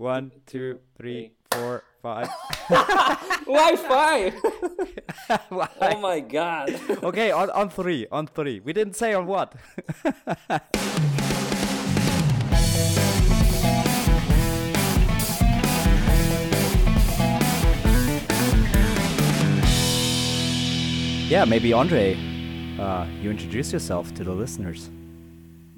One, two, three, four, five. Why five? Why? oh my god. Okay, on, on three, on three. We didn't say on what. yeah, maybe Ondrej, uh, you introduce yourself to the listeners.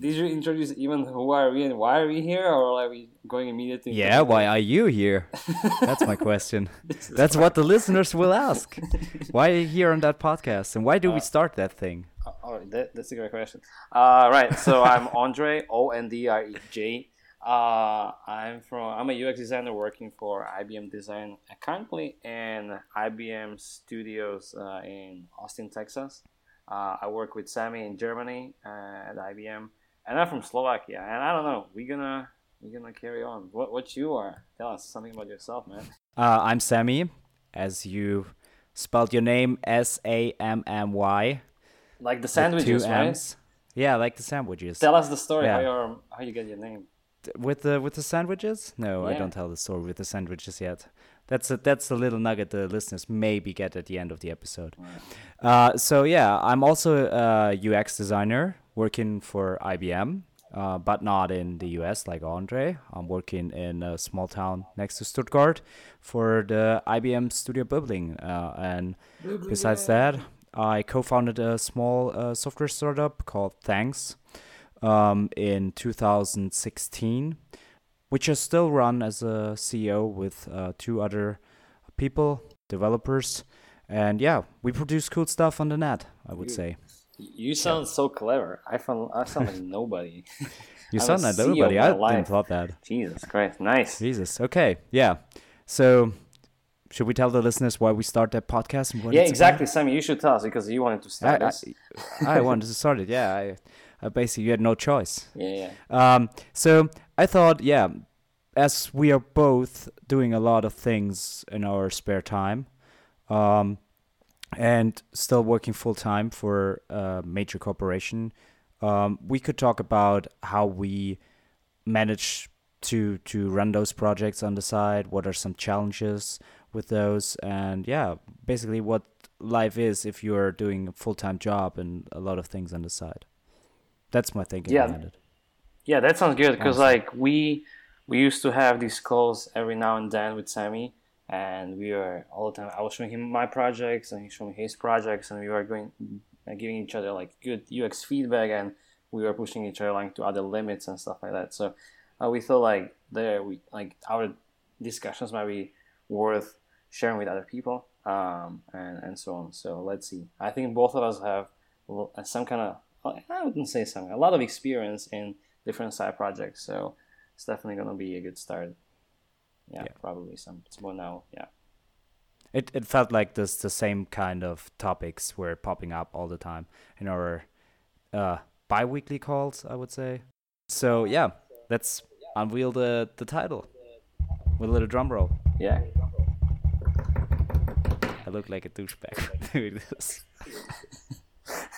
Did you introduce even who are we and why are we here, or are we going immediately? Yeah, why are you here? That's my question. That's what the listeners will ask. Why are you here on that podcast? And why do we start that thing? Oh, oh, that, that's a great question. Uh, right. So I'm Ondrej O N D R E J. Uh, I'm from. I'm a UX designer working for IBM Design uh, currently in IBM Studios uh, in Austin, Texas. Uh, I work with Sammy in Germany uh, at IBM, and I'm from Slovakia. And I don't know. We're gonna we're gonna carry on. What what you are? Tell us something about yourself, man. Uh, I'm Sammy, as you spelled your name S A M M Y. Like the sandwiches, right? Yeah, like the sandwiches. Tell us the story. Yeah. How your how you get your name? with the with the sandwiches? No, I don't tell the story with the sandwiches yet. That's a that's a little nugget the listeners maybe get at the end of the episode. Uh, so yeah, I'm also a UX designer working for IBM, uh, but not in the US like Ondrej. I'm working in a small town next to Stuttgart for the IBM Studio Böblingen, uh, and besides that, I co-founded a small uh, software startup called Thanks um, in 2016, which I still run as a CEO with uh, two other people, developers. And yeah, we produce cool stuff on the net, I would say. You sound so clever. I found I sound like nobody. You I'm sound like nobody. I life. didn't thought that. Jesus Christ, nice. Jesus. Okay. Yeah. So, should we tell the listeners why we start that podcast and what Yeah, about? exactly, Sammy. You should tell us because you wanted to I, start this. I, I wanted to start it. Yeah. I, I basically you had no choice. Yeah, yeah. Um, so I thought, yeah, as we are both doing a lot of things in our spare time, um, and still working full time for a major corporation, um, we could talk about how we manage to to run those projects on the side. What are some challenges with those? And yeah, basically what life is if you are doing a full time job and a lot of things on the side. That's my thinking Yeah. behind it. Yeah, that sounds good because Awesome. like we we used to have these calls every now and then with Sammy, and we were all the time. I was showing him my projects, and he showed me his projects, and we were going uh, giving each other like good UX feedback, and we were pushing each other like to other limits and stuff like that. So uh, we thought like there we like our discussions might be worth sharing with other people, um, and and so on. So let's see. I think both of us have some kind of I wouldn't say some a lot of experience in different side projects. So it's definitely gonna be a good start. Yeah, Yeah. probably some it's more now. Yeah. It it felt like this the same kind of topics were popping up all the time in our uh bi-weekly calls, I would say. So yeah, let's unveil the the title with a little drum roll. Yeah. I look like a douchebag doing this.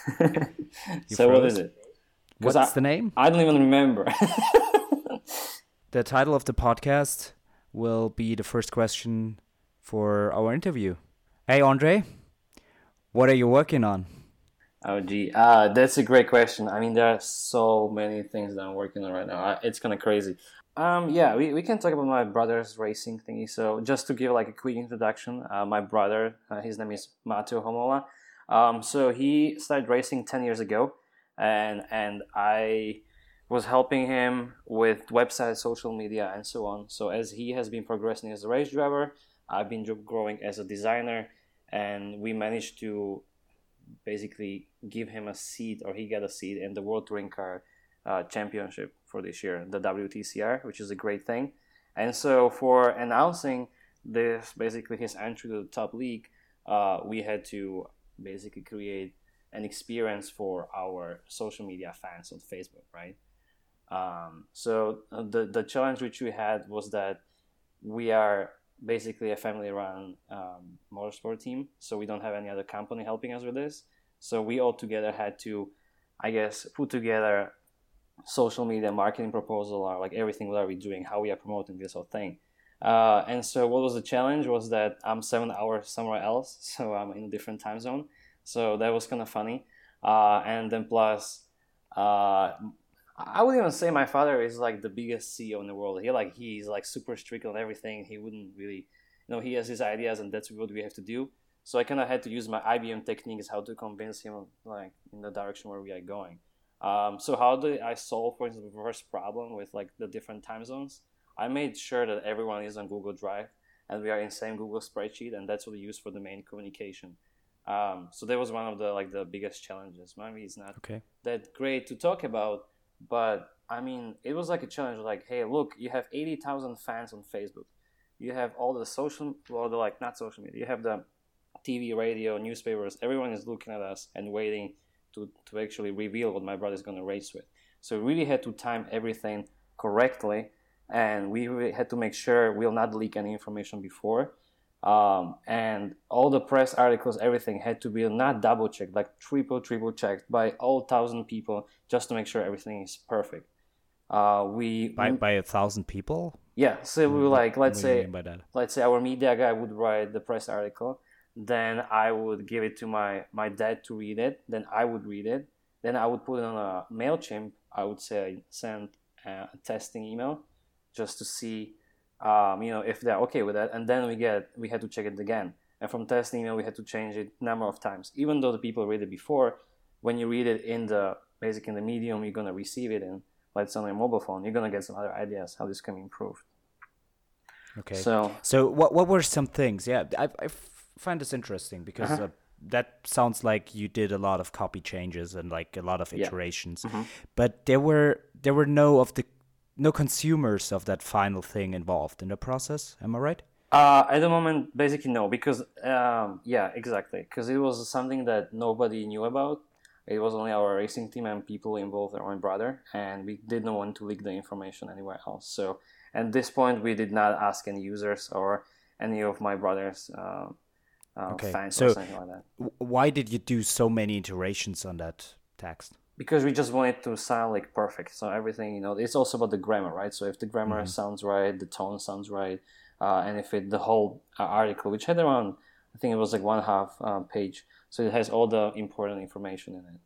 so what froze? is it? What's I- the name? I don't even remember. The title of the podcast will be the first question for our interview. Hey Ondrej, what are you working on? oh gee, uh, that's a great question. I mean, there are so many things that I'm working on right now. It's kind of crazy. Um, yeah, we, we can talk about my brother's racing thingy. So just to give like a quick introduction, uh, my brother, uh, his name is Mato Homola. Um, so he started racing ten years ago, and and I was helping him with website, social media, and so on. So as he has been progressing as a race driver, I've been growing as a designer, and we managed to basically give him a seat, or he got a seat in the World Touring Car uh, Championship for this year, the WTCR, which is a great thing. And so for announcing this, basically his entry to the top league, uh, we had to basically create an experience for our social media fans on Facebook, right? Um, so uh, the the challenge which we had was that we are basically a family-run um, motorsport team, so we don't have any other company helping us with this. So we all together had to, I guess, put together social media marketing proposal or like everything what are we doing, how we are promoting this whole thing. Uh, and so what was the challenge was that I'm seven hours somewhere else, so I'm in a different time zone. So that was kind of funny. Uh, and then plus, uh, I wouldn't even say my father is like the biggest CEO in the world. He like he's like super strict on everything. He wouldn't really, you know, he has his ideas and that's what we have to do. So I kind of had to use my IBM techniques how to convince him like in the direction where we are going. Um, so how did I solve, for instance, the first problem with like the different time zones? I made sure that everyone is on Google Drive and we are in same Google spreadsheet, and that's what we use for the main communication. Um, so that was one of the like the biggest challenges. Maybe it's not okay. that great to talk about, but I mean, it was like a challenge. Like, hey, look, you have eighty thousand fans on Facebook. You have all the social, well, the like not social media. You have the TV, radio, newspapers. Everyone is looking at us and waiting to to actually reveal what my brother is going to race with. So we really had to time everything correctly and we had to make sure we'll not leak any information before. Um, and all the press articles, everything had to be not double checked, like triple, triple checked by all thousand people just to make sure everything is perfect. Uh, we by by a thousand people. Yeah, so we were like, let's say, let's say our media guy would write the press article, then I would give it to my my dad to read it, then I would read it, then I would put it on a Mailchimp. I would say send a testing email just to see um, you know if they're okay with that. And then we get we had to check it again. And from testing email we had to change it number of times. Even though the people read it before when you read it in the basic in the medium you're going to receive it in let's say on your mobile phone you're going to get some other ideas how this can be improved. Okay. So so what what were some things? Yeah i, I find this interesting because uh-huh. uh, that sounds like you did a lot of copy changes and like a lot of iterations. Yeah. mm-hmm. but there were there were no of the no consumers of that final thing involved in the process. Am I right? Uh, at the moment, basically no, because um, yeah, exactly, because it was something that nobody knew about. It was only our racing team and people involved, our own brother, and we didn't want to leak the information anywhere else. So at this point, we did not ask any users or any of my brothers' uh, uh, okay. fans so or something like that. Why did you do so many iterations on that text? Because we just want it to sound like perfect. So everything, you know, it's also about the grammar, right? So if the grammar mm-hmm. sounds right, the tone sounds right, uh, and if it the whole uh, article, which had around, I think it was like one half uh, page, so it has all the important information in it.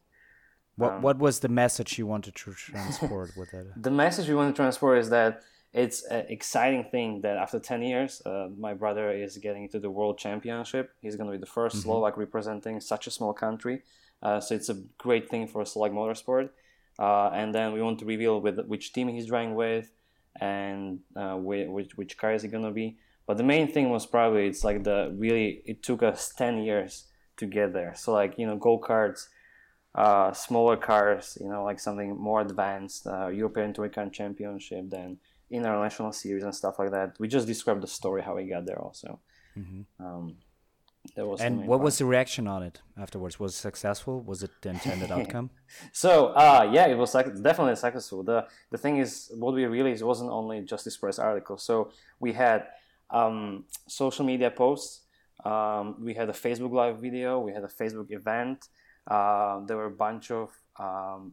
What um, What was the message you wanted to transport with it? The message we want to transport is that it's an exciting thing that after 10 years, uh, my brother is getting to the world championship. He's going to be the 1st mm-hmm. Slovak representing such a small country. Uh, so it's a great thing for Select Motorsport. Uh, and then we want to reveal with which team he's driving with and uh, which, which car is going to be. But the main thing was probably it's like the really, it took us 10 years to get there. So, like, you know, go karts, uh, smaller cars, you know, like something more advanced, uh, European Touring Car Championship, then international series and stuff like that. We just described the story how he got there also. Mm-hmm. Um, and what part. was the reaction on it afterwards? Was it successful? Was it the intended outcome? So, uh, yeah, it was definitely successful. The the thing is, what we realized wasn't only just this press article. So we had um, social media posts. Um, we had a Facebook live video. We had a Facebook event. Uh, there were a bunch of, um,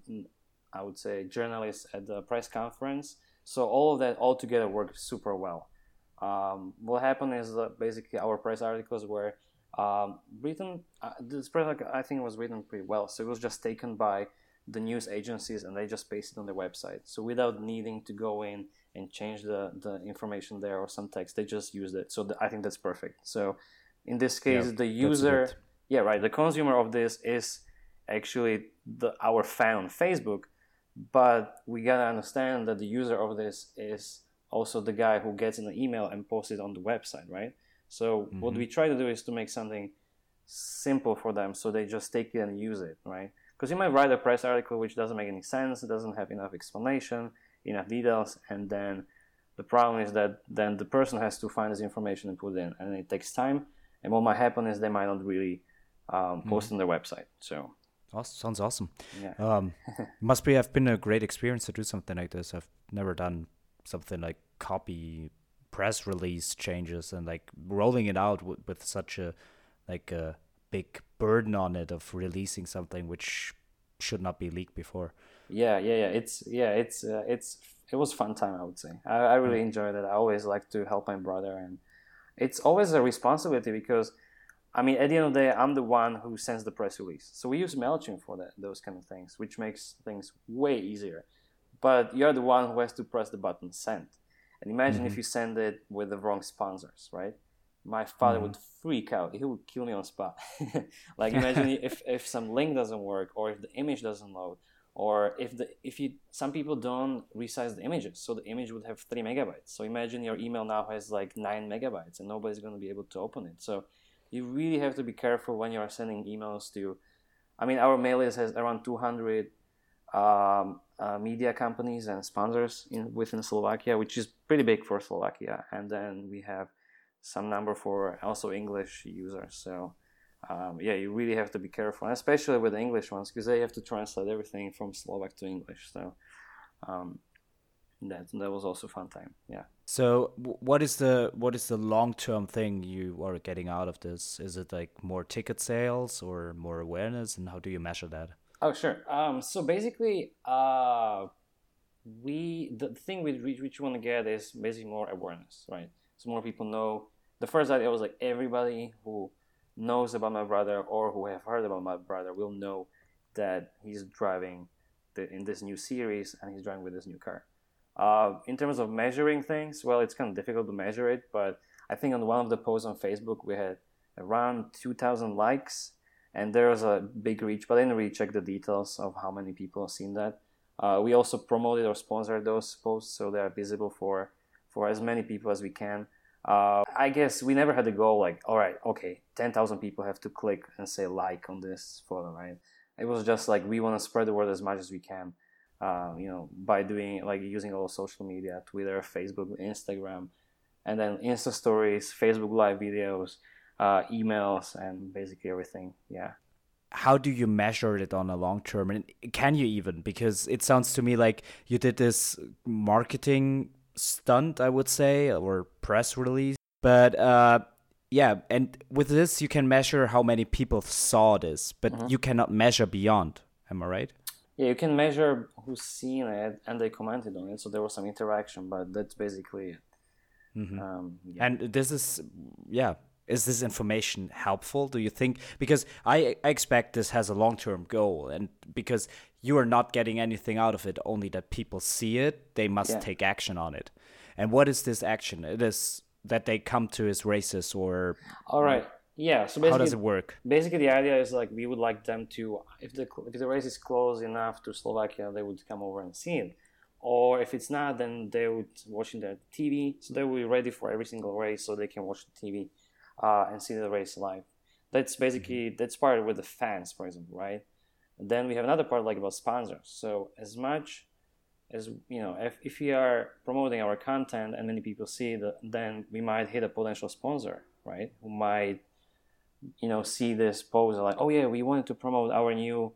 I would say, journalists at the press conference. So all of that all together worked super well. Um, what happened is that basically our press articles were um, written, uh, this product I think was written pretty well. So it was just taken by the news agencies and they just pasted on their website. So without needing to go in and change the, the information there or some text, they just used it. So the, I think that's perfect. So in this case, the user, yeah, right, the consumer of this is actually the our fan on Facebook, but we gotta understand that the user of this is also the guy who gets an email and posts it on the website, right? So mm-hmm. what we try to do is to make something simple for them so they just take it and use it, right? Because you might write a press article which doesn't make any sense, it doesn't have enough explanation, enough details, and then the problem is that then the person has to find this information and put it in, and it takes time. And what might happen is they might not really um, post mm-hmm. on their website. So Awesome. Sounds awesome. Yeah. Um, must be have been a great experience to do something like this. I've never done something like copy press release changes and like rolling it out with, with such a like a big burden on it of releasing something which should not be leaked before. Yeah, yeah, yeah. It's yeah, it's uh, it's it was fun time. I would say I, I really mm. enjoyed it. I always like to help my brother, and it's always a responsibility because. I mean, at the end of the day, I'm the one who sends the press release. So we use MailChimp for that, those kind of things, which makes things way easier. But you're the one who has to press the button send. And imagine mm-hmm. if you send it with the wrong sponsors, right? My father mm-hmm. would freak out. He would kill me on spot. like imagine if, if some link doesn't work or if the image doesn't load or if the if you some people don't resize the images so the image would have three megabytes so imagine your email now has like nine megabytes and nobody's going to be able to open it so you really have to be careful when you are sending emails to i mean our mail list has around 200 um, uh, media companies and sponsors in within slovakia which is pretty big for slovakia and then we have some number for also english users so um, yeah, you really have to be careful, especially with the English ones, because they have to translate everything from Slovak to English. So um, that that was also fun time. Yeah. So what is the what is the long term thing you are getting out of this? Is it like more ticket sales or more awareness, and how do you measure that? Oh sure. Um, so basically, uh, we the thing we which want to get is basically more awareness, right? So more people know. The first idea was like everybody who knows about my brother or who have heard about my brother will know that he's driving the, in this new series and he's driving with this new car. Uh, in terms of measuring things, well, it's kind of difficult to measure it, but I think on one of the posts on Facebook we had around 2,000 likes, and there was a big reach, but I didn't really check the details of how many people have seen that. Uh, we also promoted or sponsored those posts so they are visible for for as many people as we can. Uh, I guess we never had a goal like, all right, okay, 10,000 people have to click and say like on this photo, right? It was just like we want to spread the word as much as we can, uh, you know, by doing like using all social media, Twitter, Facebook, Instagram, and then Insta stories, Facebook live videos, uh, emails, and basically everything. Yeah. How do you measure it on a long term? And can you even? Because it sounds to me like you did this marketing stunt, I would say, or press release. But uh, yeah, and with this, you can measure how many people saw this, but mm-hmm. you cannot measure beyond. Am I right? Yeah, you can measure who's seen it and they commented on it, so there was some interaction, but that's basically it. Mm-hmm. Um, yeah. And this is, yeah, is this information helpful? Do you think? Because I, I expect this has a long term goal, and because you are not getting anything out of it, only that people see it, they must yeah. take action on it. And what is this action? It is that they come to his races or. All right. Yeah. So basically, how does it work? Basically, the idea is like we would like them to, if the if the race is close enough to Slovakia, they would come over and see it. Or if it's not, then they would watch in the TV. So they will be ready for every single race, so they can watch the TV uh, and see the race live. That's basically mm-hmm. that's part with the fans, for example, right? And then we have another part like about sponsors. So as much as you know, if, if we are promoting our content and many people see that, then we might hit a potential sponsor, right? Who might, you know, see this post like, oh yeah, we wanted to promote our new,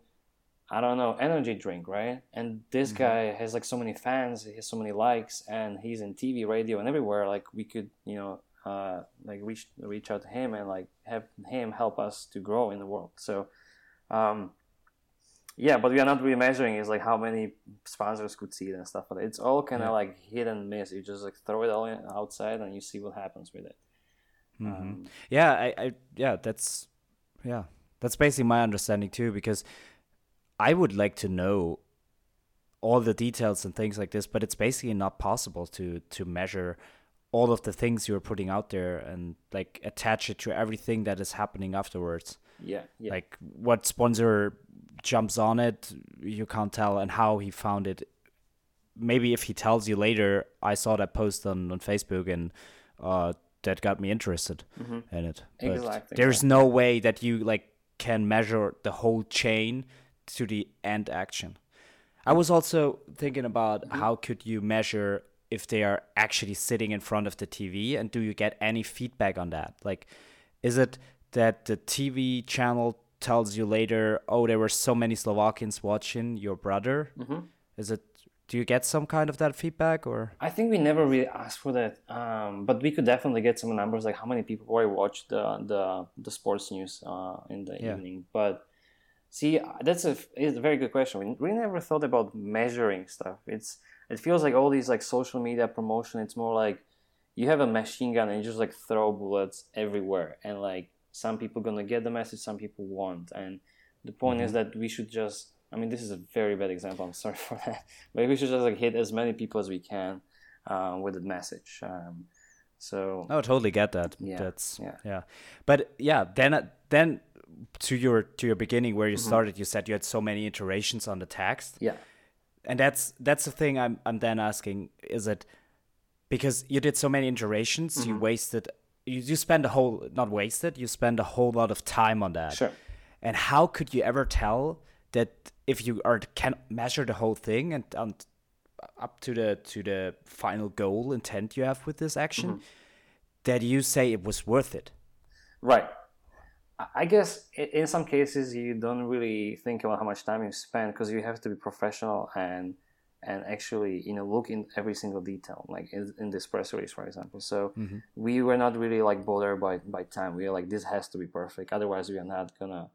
I don't know, energy drink, right? And this mm-hmm. guy has like so many fans, he has so many likes, and he's in TV, radio, and everywhere. Like we could, you know, uh, like reach reach out to him and like have him help us to grow in the world. So. Um, yeah, but we are not really measuring is like how many sponsors could see it and stuff. But it's all kind of yeah. like hit and miss. You just like throw it all outside and you see what happens with it. Mm-hmm. Um, yeah, I, I, yeah, that's, yeah, that's basically my understanding too. Because I would like to know all the details and things like this, but it's basically not possible to to measure all of the things you're putting out there and like attach it to everything that is happening afterwards. Yeah, yeah. Like what sponsor jumps on it, you can't tell, and how he found it. Maybe if he tells you later, I saw that post on, on Facebook and uh, that got me interested mm-hmm. in it. But exactly. There's no way that you like can measure the whole chain to the end action. I was also thinking about mm-hmm. how could you measure if they are actually sitting in front of the TV and do you get any feedback on that? Like is it that the TV channel tells you later, oh, there were so many Slovakians watching your brother. Mm-hmm. Is it? Do you get some kind of that feedback, or? I think we never really asked for that, um, but we could definitely get some numbers, like how many people already watch the the the sports news uh, in the yeah. evening. But See, that's a, it's a very good question. We, we never thought about measuring stuff. It's it feels like all these like social media promotion. It's more like you have a machine gun and you just like throw bullets everywhere, and like some people gonna get the message, some people won't. And the point mm-hmm. is that we should just. I mean, this is a very bad example. I'm sorry for that, but we should just like hit as many people as we can uh, with the message. Um, so. Oh, totally get that. Yeah. That's yeah. Yeah, but yeah, then then to your to your beginning where you mm-hmm. started you said you had so many iterations on the text yeah and that's that's the thing i'm i'm then asking is it because you did so many iterations mm-hmm. you wasted you, you spend a whole not wasted you spend a whole lot of time on that sure and how could you ever tell that if you are can measure the whole thing and, and up to the to the final goal intent you have with this action mm-hmm. that you say it was worth it right I guess in some cases you don't really think about how much time you spend because you have to be professional and and actually you know look in every single detail like in, in this press release for example. So mm-hmm. we were not really like bothered by by time. We were like this has to be perfect otherwise we are not gonna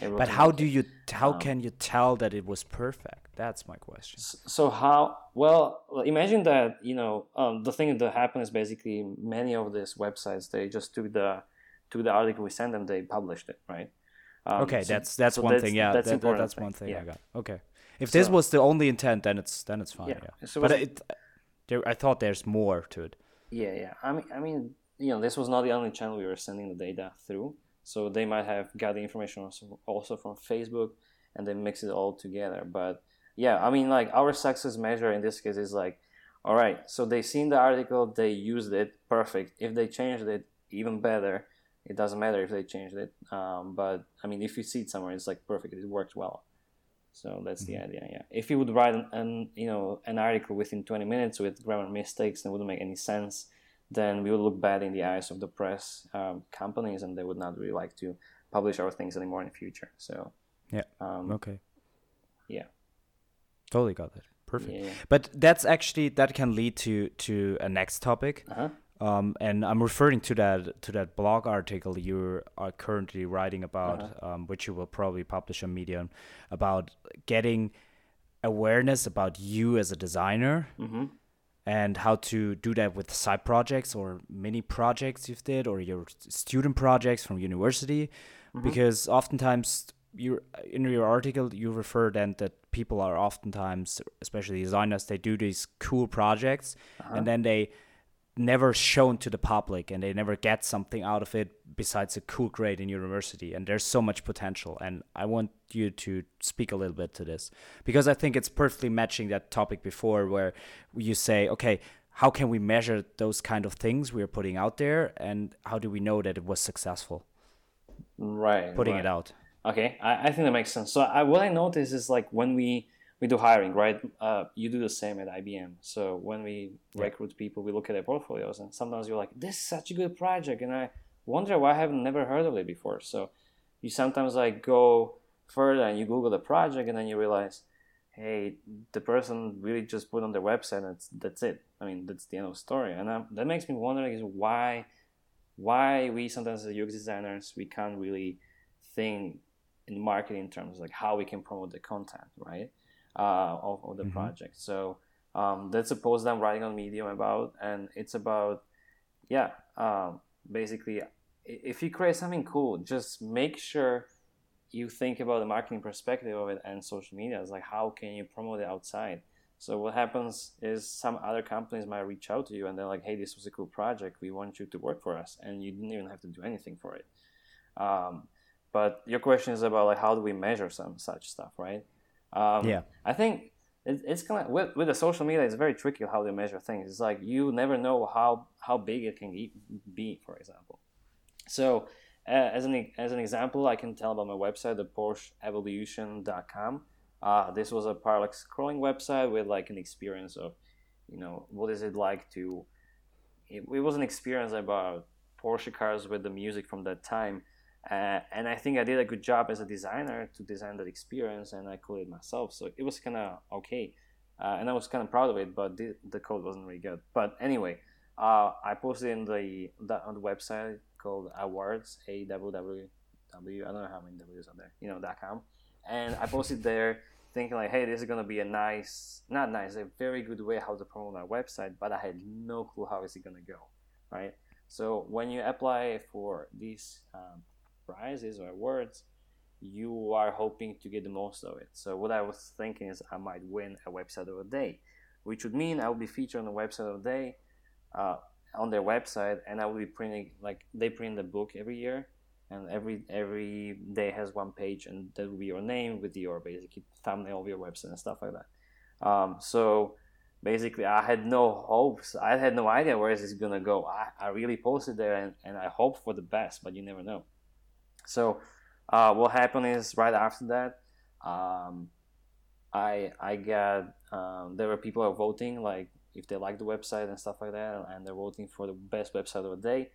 but how do you how um, can you tell that it was perfect? That's my question. So how well imagine that you know um, the thing that happened is basically many of these websites they just took the to the article we sent them, they published it, right? Um, okay, so, that's that's so one that's, thing. Yeah, that's, that, that, that's one thing yeah. I got. Okay, if so, this was the only intent, then it's then it's fine. Yeah. yeah. So but it, there, I thought there's more to it. Yeah, yeah. I mean, I mean, you know, this was not the only channel we were sending the data through. So they might have got the information also, also from Facebook, and they mix it all together. But yeah, I mean, like our success measure in this case is like, all right, so they seen the article, they used it, perfect. If they changed it, even better it doesn't matter if they changed it. Um, but I mean, if you see it somewhere, it's like perfect. It works well. So that's mm-hmm. the idea. Yeah. If you would write an, an, you know an article within 20 minutes with grammar mistakes that wouldn't make any sense, then we would look bad in the eyes of the press um, companies, and they would not really like to publish our things anymore in the future. So yeah. Um, okay. Yeah. Totally got that. Perfect. Yeah. But that's actually that can lead to to a next topic. Uh-huh. Um, and I'm referring to that to that blog article you are currently writing about, uh-huh. um, which you will probably publish on Medium, about getting awareness about you as a designer, mm-hmm. and how to do that with side projects or mini projects you've did or your student projects from university, mm-hmm. because oftentimes you in your article you refer then that people are oftentimes, especially designers, they do these cool projects uh-huh. and then they never shown to the public and they never get something out of it besides a cool grade in university. And there's so much potential. And i want you to speak a little bit to this because i think it's perfectly matching that topic before where you say okay how can we measure those kind of things we're putting out there? And how do we know that it was successful? Right putting right. it out. Okay I, I think that makes sense. So I, what i notice is like when we we do hiring, right? Uh, you do the same at IBM. So when we yeah. recruit people, we look at their portfolios, and sometimes you're like, "This is such a good project," and I wonder why I haven't never heard of it before. So you sometimes like go further and you Google the project, and then you realize, hey, the person really just put on their website. And that's that's it. I mean, that's the end of the story. And I'm, that makes me wonder is why why we sometimes as UX designers we can't really think in marketing terms like how we can promote the content, right? Uh, of, of the mm-hmm. project. So um, that's a post I'm writing on Medium about, and it's about yeah, um, basically if you create something cool, just make sure you think about the marketing perspective of it and social media. It's like how can you promote it outside? So what happens is some other companies might reach out to you and they're like, "Hey, this was a cool project. We want you to work for us," and you didn't even have to do anything for it. Um, but your question is about like how do we measure some such stuff, right? Um, yeah. I think it, it's kind of with, with the social media, it's very tricky how they measure things. It's like you never know how how big it can be, for example. So uh, as an as an example, I can tell about my website, the PorscheEvolution.com. Uh, this was a parallax scrolling website with like an experience of, you know, what is it like to. It, it was an experience about Porsche cars with the music from that time uh, and I think I did a good job as a designer to design that experience, and I coded myself, so it was kind of okay, uh, and I was kind of proud of it. But the, the code wasn't really good. But anyway, uh, I posted in the, the, on the website called Awwwards a w w w I don't know how many W's are there, you know, dot com, and I posted there thinking like, hey, this is gonna be a nice, not nice, a very good way how to promote our website, but I had no clue how is it gonna go, right? So when you apply for these um, prizes or awards, you are hoping to get the most of it. So what I was thinking is I might win a website of the day, which would mean I will be featured on the website of the day, uh, on their website, and I will be printing like they print the book every year, and every every day has one page, and that will be your name with your basic thumbnail of your website and stuff like that. Um, so basically I had no hopes. I had no idea where is this gonna go. I, I really posted there and, and I hope for the best, but you never know. So uh, what happened is right after that, um, I I got um, there were people are voting like if they like the website and stuff like that, and they're voting for the best website of the day.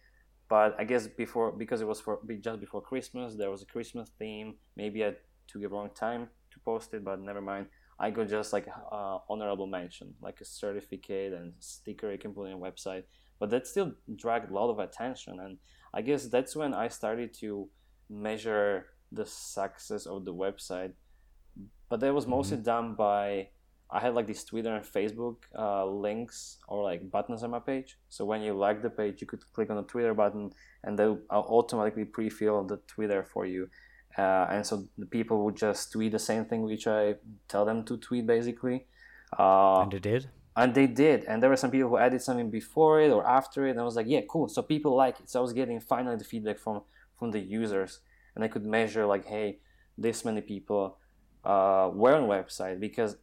But I guess before because it was for just before Christmas, there was a Christmas theme. Maybe I took a wrong time to post it, but never mind. I got just like uh, honorable mention, like a certificate and sticker you can put on your website. But that still dragged a lot of attention, and I guess that's when I started to measure the success of the website. But that was mostly mm-hmm. done by I had like these Twitter and Facebook uh, links or like buttons on my page. So when you like the page, you could click on the Twitter button, and they'll automatically pre-fill the Twitter for you. Uh, and so the people would just tweet the same thing which I tell them to tweet basically. Uh, and they did. And they did, and there were some people who added something before it or after it, and I was like, yeah, cool. So people like it. So I was getting finally the feedback from from the users, and I could measure like, hey, this many people uh, were on website because,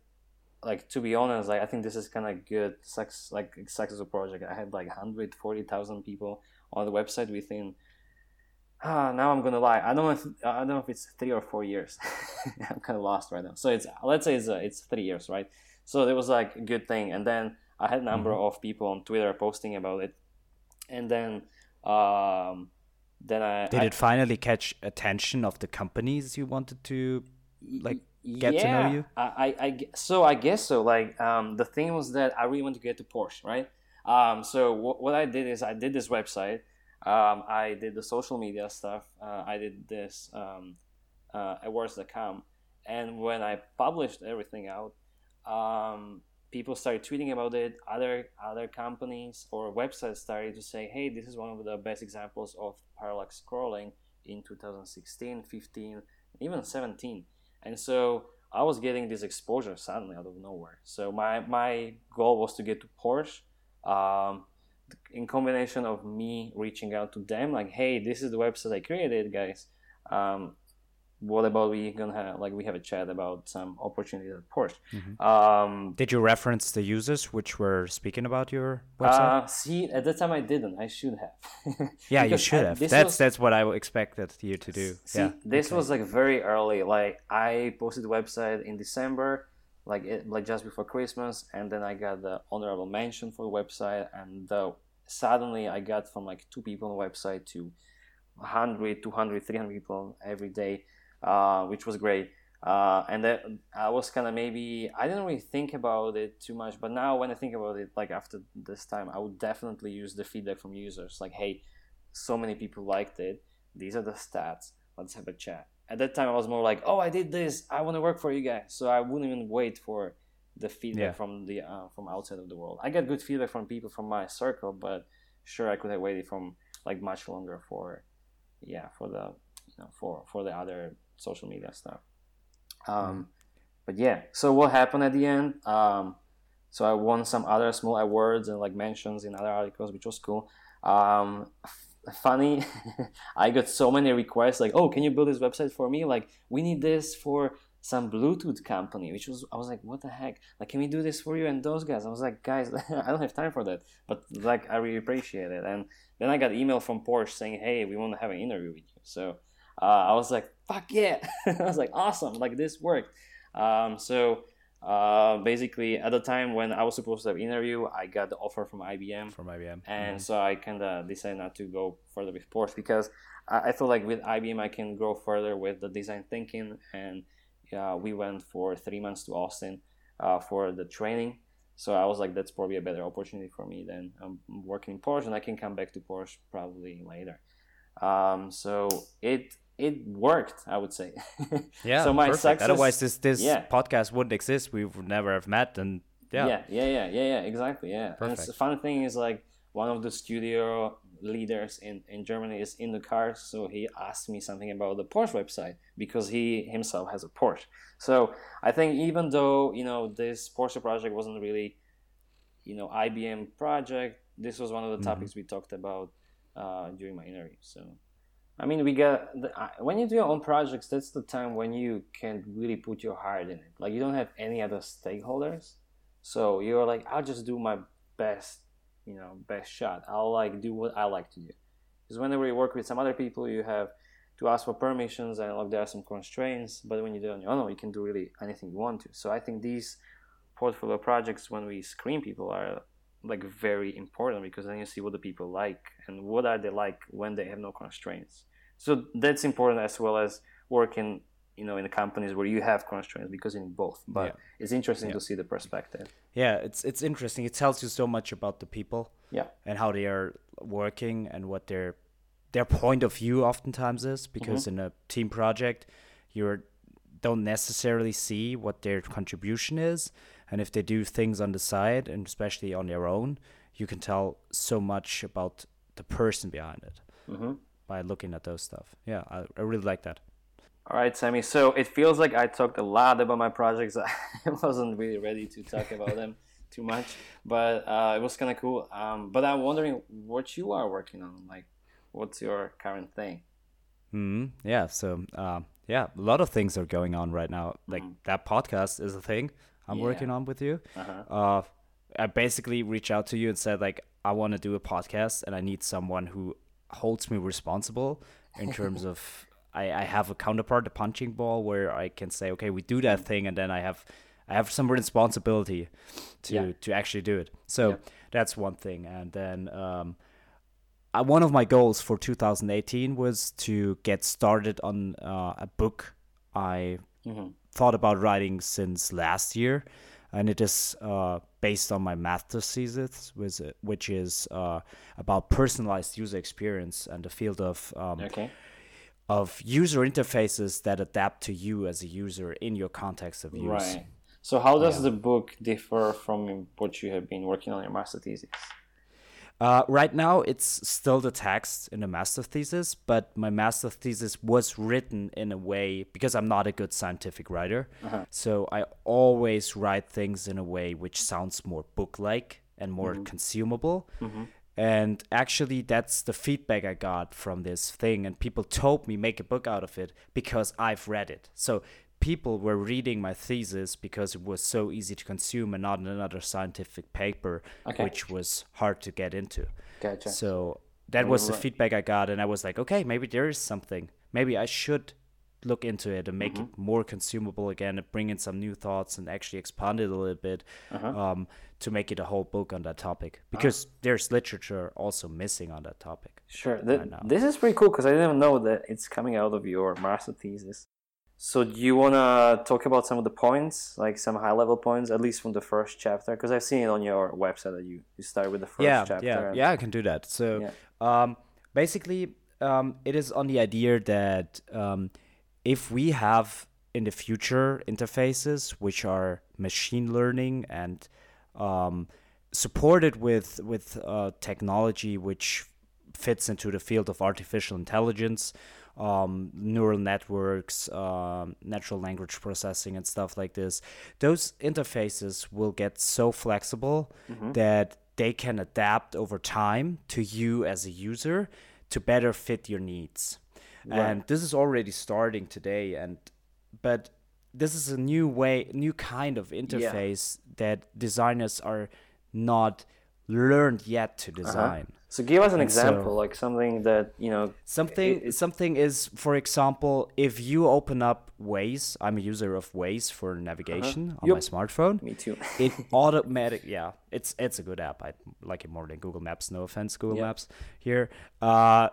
like, to be honest, like I think this is kind of good sex like successful project. I had like hundred forty thousand people on the website within ah, now I'm gonna lie. I don't know if I don't know if it's three or four years. I'm kind of lost right now. So it's let's say it's uh, it's three years, right? So it was like a good thing, and then I had a number mm-hmm. of people on Twitter posting about it, and then um, then I did I, it finally catch attention of the companies you wanted to like get yeah, to know you? I, I, I so I guess so. Like um, the thing was that I really wanted to get to Porsche, right? Um, so w- what I did is I did this website um, I did the social media stuff. Uh, I did this um, uh, Awwwards.com, and when I published everything out, um, people started tweeting about it. Other other companies or websites started to say, "Hey, this is one of the best examples of parallax scrolling in 2016, 15, even 17." And so I was getting this exposure suddenly out of nowhere. So my my goal was to get to Porsche. Um, in combination of me reaching out to them like hey this is the website i created guys um, what about we gonna have like we have a chat about some opportunities at Porsche. Mm-hmm. Um, Did you reference the users which were speaking about your website? Uh, see, at that time I didn't. I should have. yeah, you should have. That's was, that's what I expected you to do. See, yeah. this okay. was like very early. Like I posted the website in December, like it, like just before Christmas, and then I got the honorable mention for the website, and the suddenly I got from like two people on the website to 100, 200, 300 people every day, uh, which was great. Uh, and then I was kind of maybe I didn't really think about it too much, but now when I think about it, like after this time, I would definitely use the feedback from users. Like, hey, so many people liked it. These are the stats. Let's have a chat. At that time, I was more like, oh, I did this. I want to work for you guys. So I wouldn't even wait for the feedback yeah. from the uh, from outside of the world. I get good feedback from people from my circle, but sure I could have waited from like much longer for yeah for the you know for for the other social media stuff. Um, mm But yeah, so what happened at the end? Um, so I won some other small awards and like mentions in other articles, which was cool. Um, funny i got so many requests like oh can you build this website for me like we need this for some Bluetooth company, which was I was like, what the heck? Like, can we do this for you? And those guys, I was like, guys, I don't have time for that. But like, I really appreciate it. And then I got email from Porsche saying, hey, we want to have an interview with you. So uh, I was like, fuck yeah! I was like, awesome! Like this worked. Um, so uh, basically, at the time when I was supposed to have interview, I got the offer from IBM. From IBM. And mm-hmm. so I kind of decided not to go further with Porsche because I, I feel like with IBM I can grow further with the design thinking and uh, we went for three months to Austin uh, for the training. So I was like, that's probably a better opportunity for me than I'm working in Porsche, and I can come back to Porsche probably later. Um, so it it worked. I would say. Yeah. so my perfect. success. Otherwise, this this Yeah. podcast wouldn't exist. We would never have met, and yeah. yeah, yeah, yeah, yeah, yeah, exactly. Yeah. And the Perfect. fun thing is like one of the studio leaders in, in Germany is in the car, so he asked me something about the Porsche website because he himself has a Porsche. So I think even though you know this Porsche project wasn't really, you know, IBM project, this was one of the Mm-hmm. topics we talked about uh, during my interview. So. I mean, we get the, when you do your own projects. That's the time when you can really put your heart in it. Like you don't have any other stakeholders, so you're like, I'll just do my best, you know, best shot. I'll like do what I like to do. Because whenever you work with some other people, you have to ask for permissions and like there are some constraints. But when you do it on your own, you can do really anything you want to. So I think these portfolio projects, when we screen people, are like very important because then you see what the people like and what are they like when they have no constraints. So that's important as well as working, you know, in the companies where you have constraints because in both. But Yeah. it's interesting to see the perspective. Yeah, it's it's interesting. It tells you so much about the people Yeah. and how they are working and what their their point of view oftentimes is. Because Mm-hmm. in a team project, you don't necessarily see what their contribution is, and if they do things on the side and especially on their own, you can tell so much about the person behind it hmm by looking at those stuff. Yeah, I, I really like that. All right, Sammy. So it feels like I talked a lot about my projects. I wasn't really ready to talk about them too much, but uh, it was kind of cool. Um, but I'm wondering what you are working on. Like, what's your current thing? hmm Yeah. So, uh, yeah, a lot of things are going on right now. Like that podcast is a thing I'm Yeah. working on with you. Uh-huh. Uh, I basically reached out to you and said like I want to do a podcast and I need someone who holds me responsible in terms of I, I have a counterpart, a punching ball, where I can say, okay, we do that thing, and then I have I have some responsibility to Yeah. to actually do it. So Yeah. that's one thing, and then um, uh, one of my goals for 2018 was to get started on uh, a book I Mhm. Thought about writing since last year, and it is uh, based on my master's thesis, which, which is uh, about personalized user experience and the field of um, Okay. of user interfaces that adapt to you as a user in your context of use. Right. So how does Yeah. the book differ from what you have been working on your master thesis? Uh, right now, it's still the text in the master thesis, but my master thesis was written in a way because I'm not a good scientific writer. Uh-huh. So I always write things in a way which sounds more book like and more mm-hmm. consumable. Mm-hmm. And actually, that's the feedback I got from this thing. And people told me make a book out of it because I've read it. So people were reading my thesis because it was so easy to consume and not another scientific paper, Okay. which was hard to get into. Gotcha. So that was the feedback I got, and I was like, okay, maybe there is something. Maybe I should look into it and make Mm-hmm. it more consumable again, and bring in some new thoughts and actually expand it a little bit Uh-huh. um, to make it a whole book on that topic. Because there's literature also missing on that topic. Sure. Right now. this is pretty cool because I didn't know that it's coming out of your master thesis. So do you want to talk about some of the points, like some high level points, at least from the first chapter? Because I've seen it on your website that you, you start with the first yeah, chapter. yeah, yeah. I can do that. So, Yeah. um, basically, um, it is on the idea that um, if we have in the future interfaces which are machine learning and um, supported with with uh, technology which fits into the field of artificial intelligence, um, neural networks, um, natural language processing, and stuff like this. Those interfaces will get so flexible that they can adapt over time to you as a user to better fit your needs. And this is already starting today, and but this is a new way, new kind of interface that designers are not learned yet to design. So give us an And so- example, like something that you know. Something something is, for example, if you open up Waze, I'm a user of Waze for navigation on my smartphone. Me too. It automatic, yeah, it's it's a good app. I like it more than Google Maps. No offense, Google Yeah. Maps here. Uh,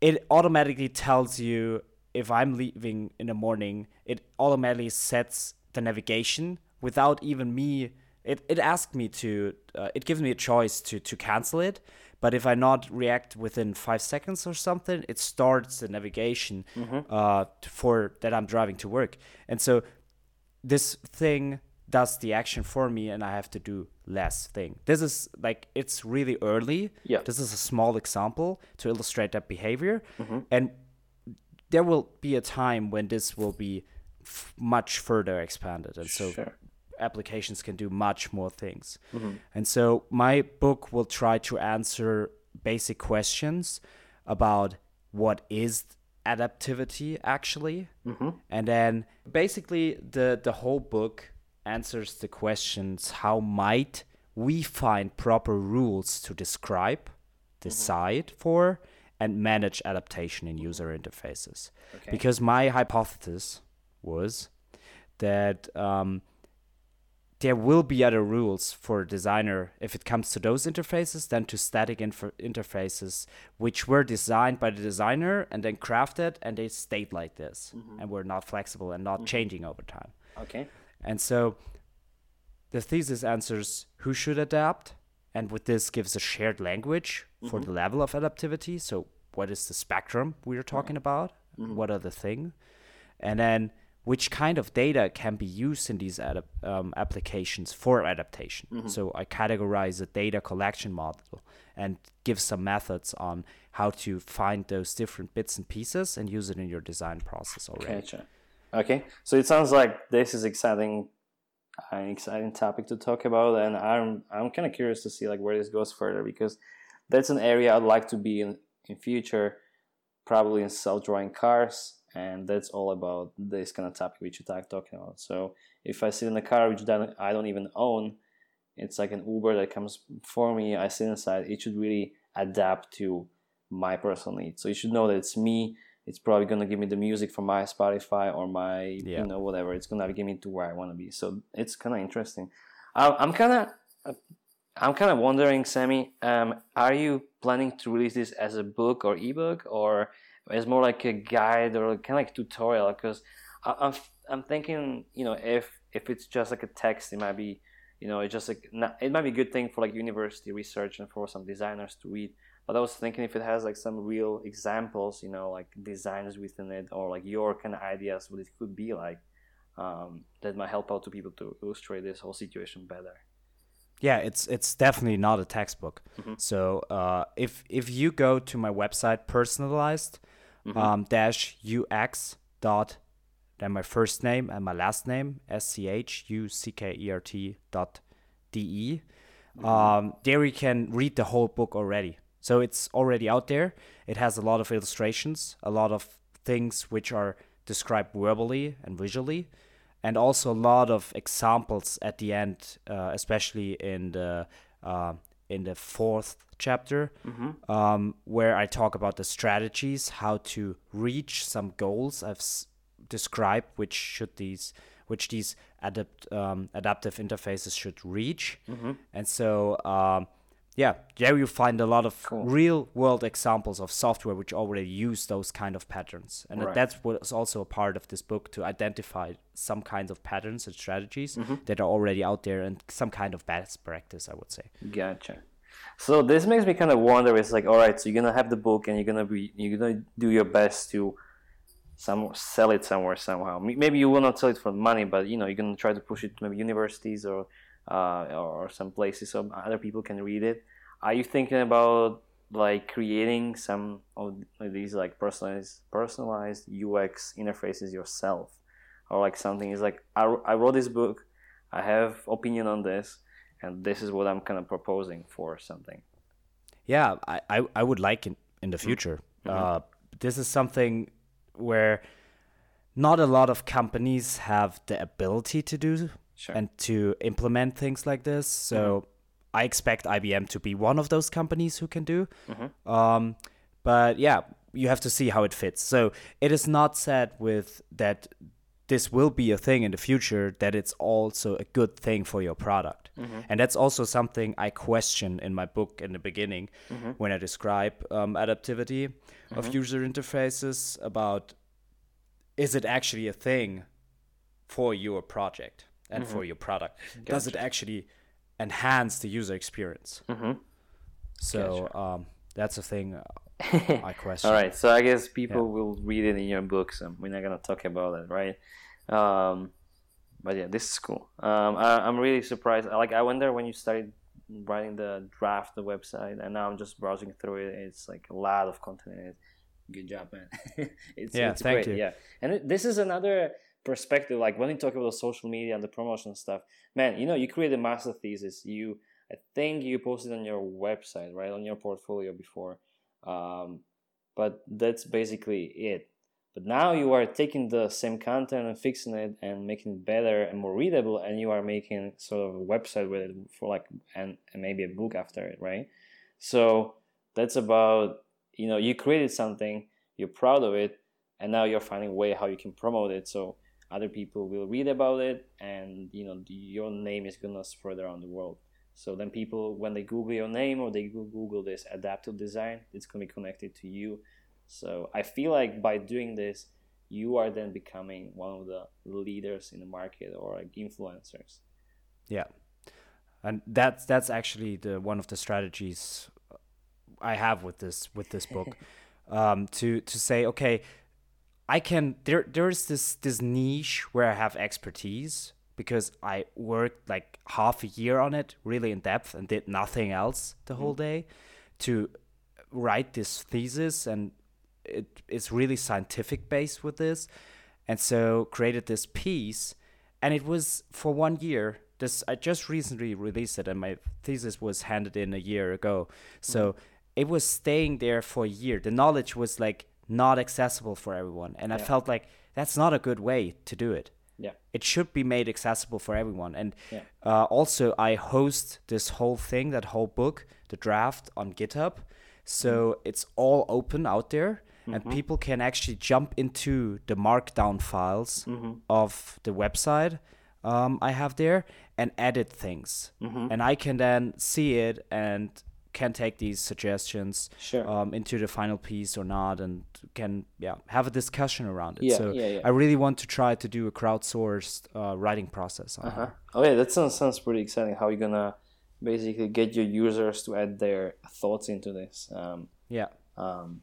it automatically tells you if I'm leaving in the morning. It automatically sets the navigation without even me. It, it asked me to. Uh, it gives me a choice to to cancel it, but if I not react within five seconds or something, it starts the navigation uh, for that I'm driving to work. And so this thing does the action for me and I have to do less thing. This is like it's really early. Yeah. This is a small example to illustrate that behavior. And there will be a time when this will be f- much further expanded. And so Sure. Applications can do much more things. Mm-hmm. And so my book will try to answer basic questions about what is adaptivity actually. Mm-hmm. And then basically the the whole book answers the questions how might we find proper rules to describe, mm-hmm. decide for and manage adaptation in user interfaces. Okay. Because my hypothesis was that um, there will be other rules for a designer if it comes to those interfaces than to static inf- interfaces which were designed by the designer and then crafted and they stayed like this mm-hmm. and were not flexible and not mm-hmm. changing over time Okay. and so the thesis answers who should adapt, and with this gives a shared language for mm-hmm. the level of adaptivity. So what is the spectrum we are talking about? What are the thing? And then which kind of data can be used in these adap- um, applications for adaptation. So I categorize a data collection model and give some methods on how to find those different bits and pieces and use it in your design process already. Gotcha. Okay, so it sounds like this is exciting, an exciting topic to talk about, and I'm I'm kind of curious to see like where this goes further because that's an area I'd like to be in in future, probably in self-driving cars, and that's all about this kind of topic which you're talk- talking about. So if I sit in a car which I don't even own, it's like an Uber that comes for me. I sit inside. It should really adapt to my personal needs. So you should know that it's me. It's probably gonna give me the music from my Spotify or my Yeah. you know whatever. It's gonna give me to where I want to be. So it's kind of interesting. I'm kind of I'm kind of wondering, Sammy. Um, are you planning to release this as a book or ebook, or as more like a guide or kind of like tutorial? Because I'm I'm thinking, you know, if if it's just like a text, it might be, you know, it's just like not, it might be a good thing for like university research and for some designers to read. But I was thinking if it has like some real examples, you know, like designs within it, or like your kind of ideas, what it could be like, um, that might help out to people to illustrate this whole situation better. Yeah, it's it's definitely not a textbook. So uh, if if you go to my website personalized um, dash ux dot then my first name and my last name s c h u c k e r t dot d e um, there you can read the whole book already. So it's already out there. It has a lot of illustrations, a lot of things which are described verbally and visually and also a lot of examples at the end, uh, especially in the uh, in the fourth chapter, um, where I talk about the strategies, how to reach some goals I've s- described, which should these which these adapt um, adaptive interfaces should reach, and so. Um, yeah, there you find a lot of Cool. real world examples of software which already use those kind of patterns. And Right. that's what's also a part of this book to identify some kinds of patterns and strategies Mm-hmm. that are already out there and some kind of best practice, I would say. Gotcha. So this makes me kind of wonder. It's like, all right, so you're gonna have the book, and you're gonna be, you're gonna do your best to, some sell it somewhere somehow. Maybe you will not sell it for money, but you know, you're gonna try to push it to maybe universities or, uh, or some places so other people can read it. Are you thinking about like creating some of these like personalized, personalized UX interfaces yourself, or like something is like, I, I wrote this book, I have opinion on this and this is what I'm kind of proposing for something. Yeah, I, I, I would like in, in the future. Uh, this is something where not a lot of companies have the ability to do Sure. and to implement things like this. So mm-hmm. I expect IBM to be one of those companies who can do. Mm-hmm. Um, but yeah, you have to see how it fits. So it is not said with that this will be a thing in the future that it's also a good thing for your product. Mm-hmm. And that's also something I question in my book in the beginning when I describe um, adaptivity of user interfaces about is it actually a thing for your project and for your product? Does it actually enhance the user experience? So um, that's a thing I question. All right, so I guess people yeah. will read it in your books, and we're not gonna talk about it, right? Um, but yeah, this is cool. Um, I, am really surprised. Like I there when you started writing the draft, the website, and now I'm just browsing through it. It's like a lot of content in it. Good job, man. it's, yeah, it's thank great. you. Yeah, and it, this is another perspective. Like when you talk about the social media and the promotion stuff, man, you know, you create a master thesis. You, I think you posted on your website, right, on your portfolio before. Um, but that's basically it. But now you are taking the same content and fixing it and making it better and more readable, and you are making sort of a website with it for like and, and maybe a book after it, right? So that's about you know you created something, you're proud of it, and now you're finding a way how you can promote it so other people will read about it, and you know your name is gonna spread around the world. So then people, when they Google your name or they Google this adaptive design, it's gonna be connected to you so I feel like by doing this, you are then becoming one of the leaders in the market or like influencers. Yeah, and that's that's actually the one of the strategies I have with this with this book, um, to to say okay, I can there there's this this niche where I have expertise because I worked like half a year on it really in depth and did nothing else the whole mm. day to write this thesis and it is really scientific based with this, and so created this piece, and it was for one year. This I just recently released it, and my thesis was handed in a year ago. So mm-hmm. it was staying there for a year. The knowledge was like not accessible for everyone, and yeah. I felt like that's not a good way to do it. Yeah. It should be made accessible for everyone. And yeah. uh, also, I host this whole thing, that whole book, the draft on GitHub. So mm. it's all open out there mm-hmm. and people can actually jump into the markdown files mm-hmm. of the website um, I have there and edit things. Mm-hmm. And I can then see it and can take these suggestions sure. um, into the final piece or not and can yeah have a discussion around it yeah, so yeah, yeah. i really want to try to do a crowdsourced uh, writing process uh-huh. oh yeah that sounds, sounds pretty exciting how you're gonna basically get your users to add their thoughts into this um, yeah um,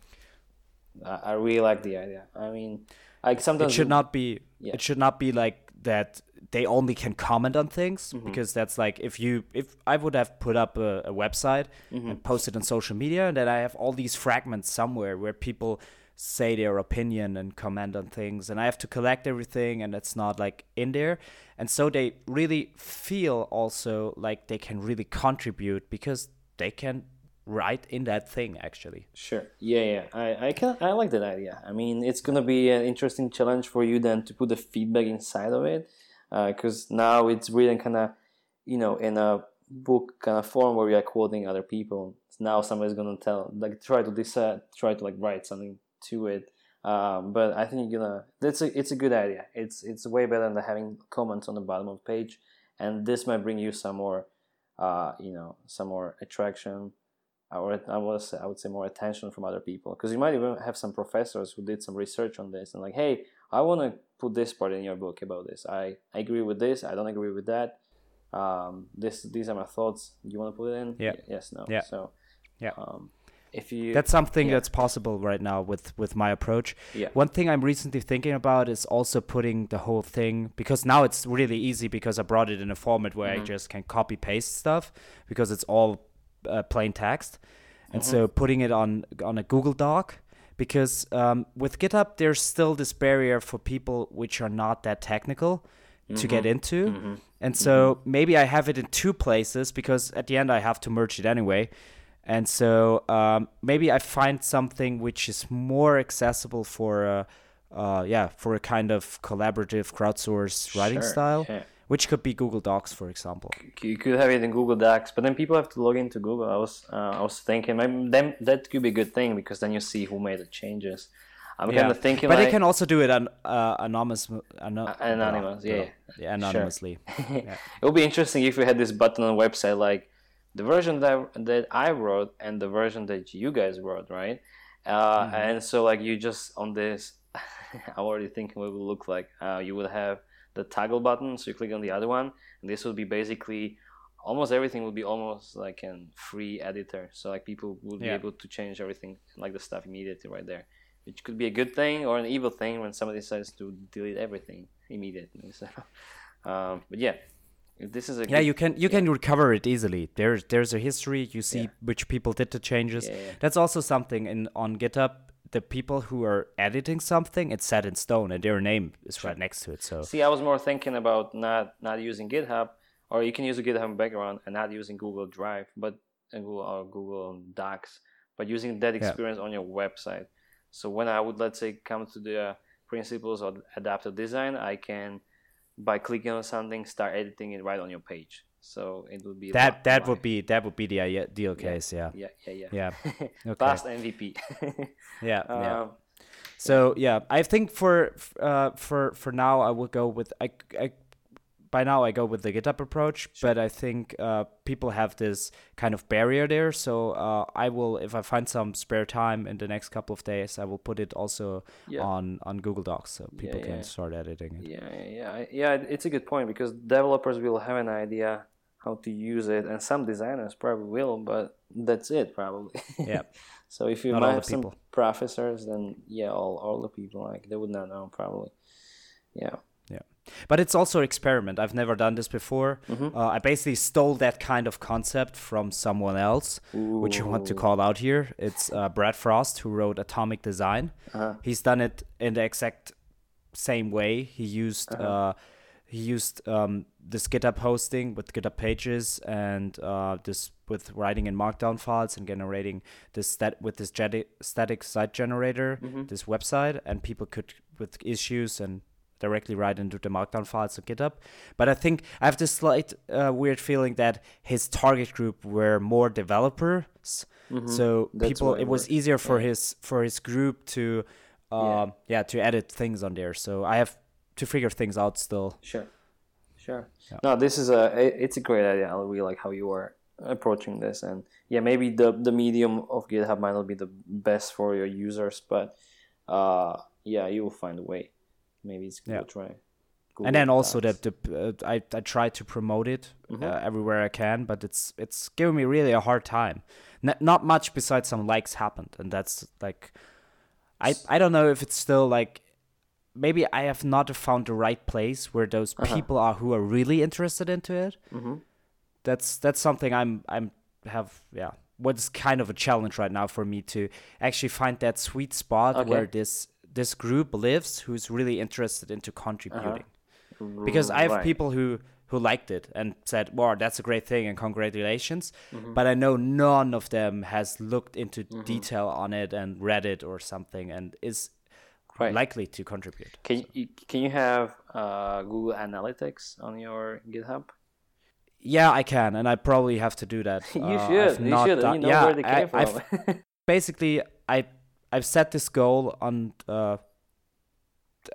I, really like the idea. I mean, like sometimes it should not be. Yeah. It should not be like that. They only can comment on things mm-hmm. because that's like if you if I would have put up a, a website mm-hmm. and posted on social media, and then I have all these fragments somewhere where people say their opinion and comment on things and I have to collect everything and it's not like in there. And so they really feel also like they can really contribute because they can write in that thing actually. Sure. Yeah yeah. I i can i like that idea. I mean it's gonna be an interesting challenge for you then to put the feedback inside of it because uh, now it's really kind of you know in a book kind of form where we are quoting other people. Now somebody's gonna tell like try to decide try to like write something to it. Um, but i think you're gonna that's a it's a good idea. It's it's way better than having comments on the bottom of the page. And this might bring you some more uh, you know some more attraction or I I would say more attention from other people. Because you might even have some professors who did some research on this and like hey I want to put this part in your book about this. I, I agree with this I don't agree with that. Um, this these are my thoughts. You want to put it in? Yeah. Yes no. Yeah. So yeah. um, if you that's something yeah. that's possible right now with with my approach. Yeah. One thing i'm recently thinking about is also putting the whole thing because now it's really easy because i brought it in a format where mm-hmm. i just can copy paste stuff because it's all uh, plain text, and mm-hmm. so putting it on on a Google Doc because um, with GitHub there's still this barrier for people which are not that technical mm-hmm. to get into, mm-hmm. and so mm-hmm. maybe I have it in two places because at the end I have to merge it anyway. And so um, maybe I find something which is more accessible for, uh, uh, yeah, for a kind of collaborative crowdsourced writing sure. style. Yeah which could be Google Docs, for example. You could have it in Google Docs, but then people have to log into Google. I was uh, I was thinking maybe then that could be a good thing because then you see who made the changes. I'm yeah. kind of thinking, but like, they can also do it an, uh, anonymous, ano- uh, anonymous, yeah, yeah, anonymously. Sure. yeah. It would be interesting if we had this button on the website, like the version that that I wrote and the version that you guys wrote, right? Uh, mm-hmm. And so, like, you just on this, I'm already thinking what it would look like. Uh, you would have the toggle button. So you click on the other one, and this will be basically almost everything would be almost like a free editor. So like people would be able to change everything, like the stuff immediately right there, which could be a good thing or an evil thing when somebody decides to delete everything immediately. So, um, but yeah, this is a Yeah, good- you can you can recover it easily. There's there's a history. You see Yeah. which people did the changes. Yeah, yeah. That's also something in on GitHub. The people who are editing something, it's set in stone, and their name is right next to it. So See, I was more thinking about not not using GitHub, or you can use a GitHub background and not using Google Drive, but and Google or Google Docs, but using that experience on your website. So when I would let's say come to the uh, principles of adaptive design, I can by clicking on something start editing it right on your page. So it would be that that would be that would be the ideal Yeah. case. Yeah, yeah yeah yeah yeah, Okay. past MVP. yeah, yeah. um, So yeah, I think for uh, for for now I will go with I, I by now I go with the GitHub approach, but I think uh, people have this kind of barrier there. So uh, I will, if I find some spare time in the next couple of days, I will put it also Yeah. on on Google Docs so people Yeah, can start editing it. Yeah, yeah, yeah, yeah. It's a good point because developers will have an idea how to use it, and some designers probably will, but that's it probably. Yeah. so if you Not might have some people. professors, then yeah, all all the people like they would not know probably. Yeah. Yeah. But it's also experiment. I've never done this before. Mm-hmm. Uh, I basically stole that kind of concept from someone else, which I want to call out here. It's uh, Brad Frost who wrote Atomic Design. Uh-huh. He's done it in the exact same way. He used Uh-huh. uh, he used um, this GitHub hosting with GitHub Pages and uh, this with writing in Markdown files and generating this stat with this jeti- static site generator, Mm-hmm. this website, and people could with issues and directly write into the Markdown files of GitHub. But I think I have this slight uh, weird feeling that his target group were more developers. So Mm-hmm. That's people, it it was easier for his for his group to, um, yeah. to edit things on there. So I have to figure things out still. Sure. Sure. Yeah. No, this is a it's a great idea. I really like how you are approaching this, and yeah, maybe the the medium of GitHub might not be the best for your users, but uh, yeah, you will find a way. Maybe it's Yeah. good to try. Google and then also that the uh, I I try to promote it Mm-hmm. uh, everywhere I can, but it's it's giving me really a hard time. N- not much besides some likes happened, and that's like, I I don't know if it's still like, maybe I have not found the right place where those Uh-huh. people are who are really interested into it. Mhm. That's that's something I'm I'm have yeah. What's kind of a challenge right now for me to actually find that sweet spot Okay. where this this group lives who's really interested into contributing Uh-huh. because I have Right. people who who liked it and said, "Wow, that's a great thing and congratulations." Mm-hmm. But I know none of them has looked into detail on it and read it or something and is Right. likely to contribute. Can you can you have uh, Google Analytics on your GitHub? Yeah, I can, and I probably have to do that. you Uh, should. You should. done- you know yeah, where they came I, from. Basically, I I've set this goal on. Uh,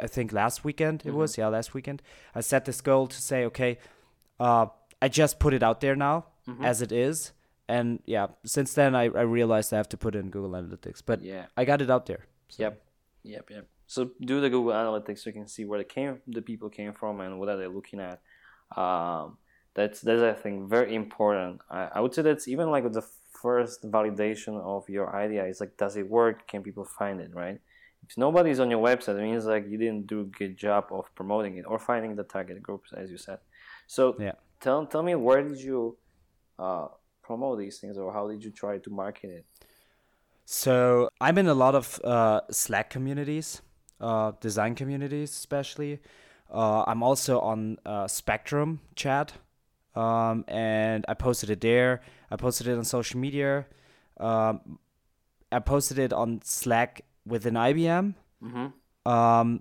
I think last weekend Mm-hmm. it was yeah last weekend I set this goal to say okay, uh, I just put it out there now Mm-hmm. as it is, and yeah since then I, I realized I have to put it in Google Analytics, but yeah. I got it out there. So, Yep. Yep. Yep. So do the Google Analytics so you can see where they came, the people came from, and what are they looking at. Um, that's that's I think very important. I, I would say that's even like the first validation of your idea is like, does it work? Can people find it? Right. If nobody's on your website, it means like you didn't do a good job of promoting it or finding the target groups, as you said. So Yeah. tell tell me where did you uh, promote these things, or how did you try to market it? So I'm in a lot of uh, Slack communities, uh, design communities especially. Uh, I'm also on uh, Spectrum chat, um, and I posted it there. I posted it on social media. Um, I posted it on Slack within IBM, Mm-hmm. um,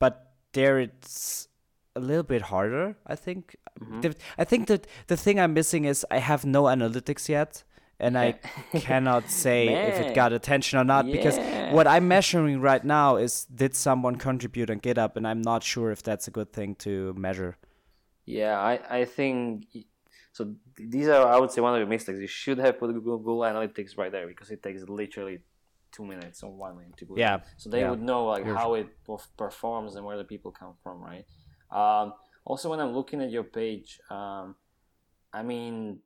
but there it's a little bit harder. I think. Mm-hmm. I think that the thing I'm missing is I have no analytics yet, and I cannot say if it got attention or not because what I'm measuring right now is did someone contribute on GitHub, and I'm not sure if that's a good thing to measure. Yeah, I, I think so. These are, I would say, one of your mistakes. You should have put Google, Google Analytics right there because it takes literally two minutes or one minute to it. Yeah, So they yeah. would know like You're- how it performs and where the people come from, right? Um, also, when I'm looking at your page, um, I mean,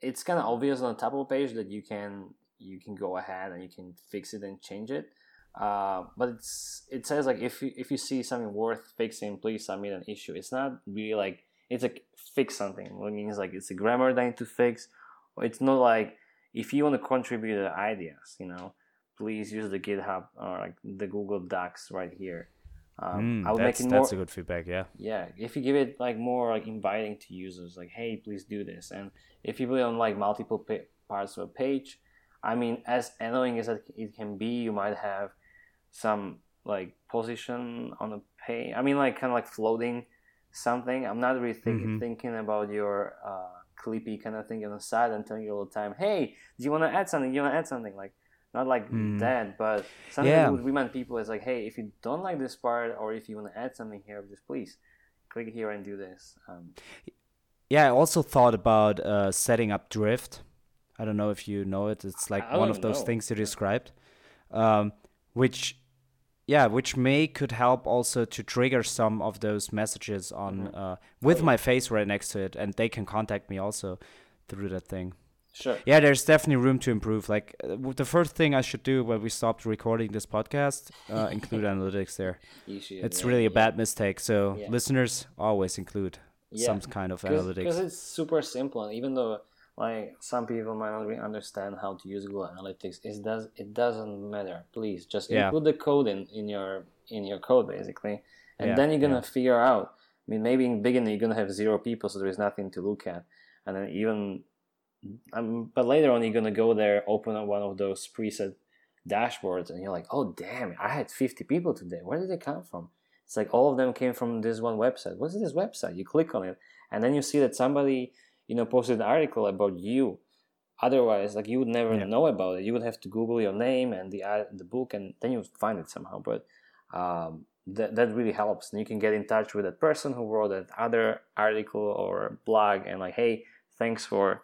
it's kind of obvious on the top of the page that you can you can go ahead and you can fix it and change it. Uh, but it's it says like if you if you see something worth fixing, please submit an issue. It's not really like it's like fix something. It means like it's a grammar that I need to fix. It's not like if you want to contribute ideas, you know, please use the GitHub or like the Google Docs right here. Um, mm, I would make it more. That's a good feedback. Yeah. Yeah. If you give it like more like inviting to users, like, hey, please do this, and if you put it on like multiple pa- parts of a page, I mean, as annoying as it can be, you might have some like position on the page. I mean, like kind of like floating something. I'm not really think- mm-hmm. thinking about your uh, clippy kind of thing on the side and telling you all the time, hey, do you want to add something? Do you want to add something? Like not like mm. that, but something yeah. would remind people is like, hey, if you don't like this part or if you want to add something here, just please click here and do this. Um, yeah, I also thought about uh, setting up drift. I don't know if you know it. It's like one of those know. things you described, um, which, yeah, which may could help also to trigger some of those messages on mm-hmm. uh, with oh, my face right next to it, and they can contact me also through that thing. Sure. Yeah, there's definitely room to improve. Like uh, the first thing I should do when we stopped recording this podcast, uh, include analytics there. Should, it's yeah, really a yeah. bad mistake. So yeah. listeners always include some kind of analytics because it's super simple. And even though like some people might not really understand how to use Google Analytics, it does it doesn't matter. Please just input the code in in your in your code basically, and then you're gonna figure out. I mean, maybe in the beginning you're gonna have zero people, so there is nothing to look at, and then even um, but later on, you're gonna go there, open up one of those preset dashboards, and you're like, "Oh damn! I had 50 people today. Where did they come from?" It's like all of them came from this one website. What's this website? You click on it, and then you see that somebody, you know, posted an article about you. Otherwise, like you would never yeah. know about it. You would have to Google your name and the uh, the book, and then you would find it somehow. But um, that that really helps, and you can get in touch with that person who wrote that other article or blog, and like, hey, thanks for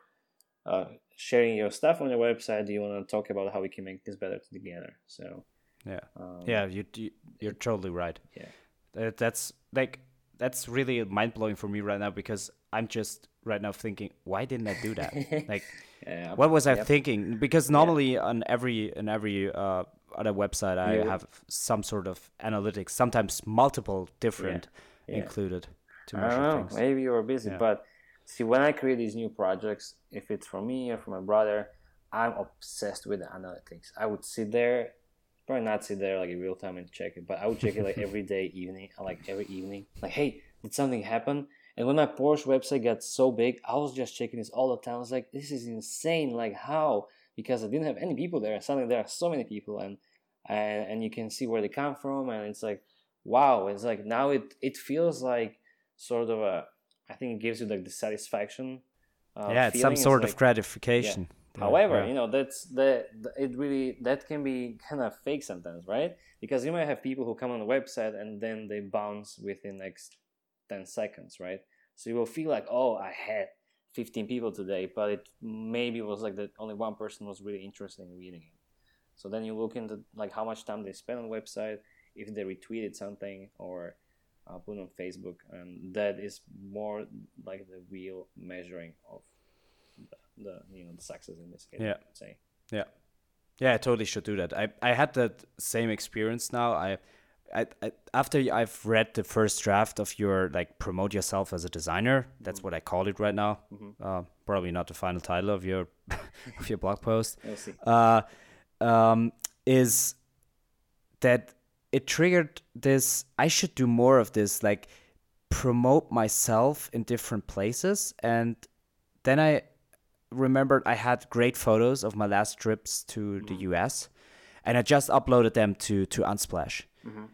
uh, sharing your stuff on your website. Do you want to talk about how we can make this better together? So yeah, um, yeah, you, you you're totally right. Yeah, that, that's like that's really mind blowing for me right now because I'm just right now thinking, why didn't I do that? like, yeah, what was I yep. thinking? Because normally yeah. on every on every uh, other website, I yeah. have some sort of analytics, sometimes multiple different included. To I don't know. Things. Maybe you were busy, but see when I create these new projects, if it's for me or for my brother, I'm obsessed with the analytics. I would sit there, probably not sit there like in real time and check it, but I would check it like every day, evening, like every evening. Like, hey, did something happen? And when my Porsche website got so big, I was just checking this all the time. I was like, this is insane. Like how? Because I didn't have any people there. And suddenly there are so many people and and, and you can see where they come from and it's like wow. It's like now it it feels like sort of a I think it gives you like the satisfaction. Uh, yeah, it's some sort it's of like, gratification. Yeah. However, yeah. you know that's the, the, it really that can be kind of fake sometimes, right? Because you might have people who come on the website and then they bounce within next ten seconds, right? So you will feel like, oh, I had 15 people today, but it maybe was like that only one person was really interested in reading it. So then you look into like how much time they spend on the website, if they retweeted something or uh, put on Facebook, and that is more like the real measuring of the, the you know the success in this case. Yeah. I'd say. Yeah. Yeah, I totally should do that. I, I had that same experience now. I, I, I after I've read the first draft of your like promote yourself as a designer. That's mm-hmm. what I call it right now. Mm-hmm. Uh, probably not the final title of your of your blog post. We'll see. Uh, um, is that it triggered this i should do more of this like promote myself in different places and then i remembered i had great photos of my last trips to mm-hmm. the us and i just uploaded them to to unsplash mm-hmm.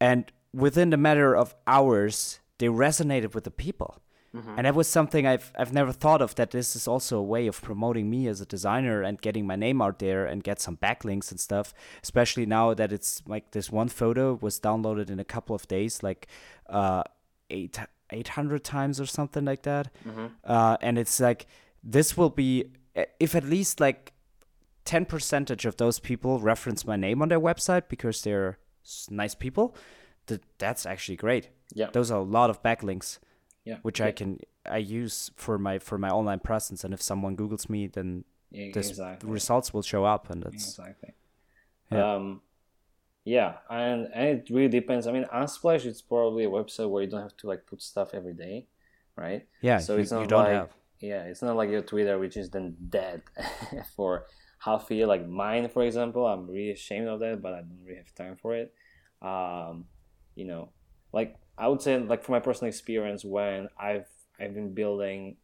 and within the matter of hours they resonated with the people Mm-hmm. And that was something I've I've never thought of that this is also a way of promoting me as a designer and getting my name out there and get some backlinks and stuff. Especially now that it's like this one photo was downloaded in a couple of days, like uh, eight eight hundred times or something like that. Mm-hmm. Uh, and it's like this will be if at least like ten percentage of those people reference my name on their website because they're nice people. That that's actually great. Yeah, those are a lot of backlinks yeah which yeah. i can I use for my for my online presence. And if someone Googles me, then Yeah, this exactly. results will show up, and that's Exactly. Yeah. Um, yeah, and and it really depends. I mean, Unsplash it's probably a website where you don't have to like put stuff every day, right? yeah. So you, it's not you don't like have. yeah, it's not like your Twitter, which is then dead for half a year. Like mine, for example, I'm really ashamed of that, but I don't really have time for it. Um, you know, like I would say, like from my personal experience, when I've I've been building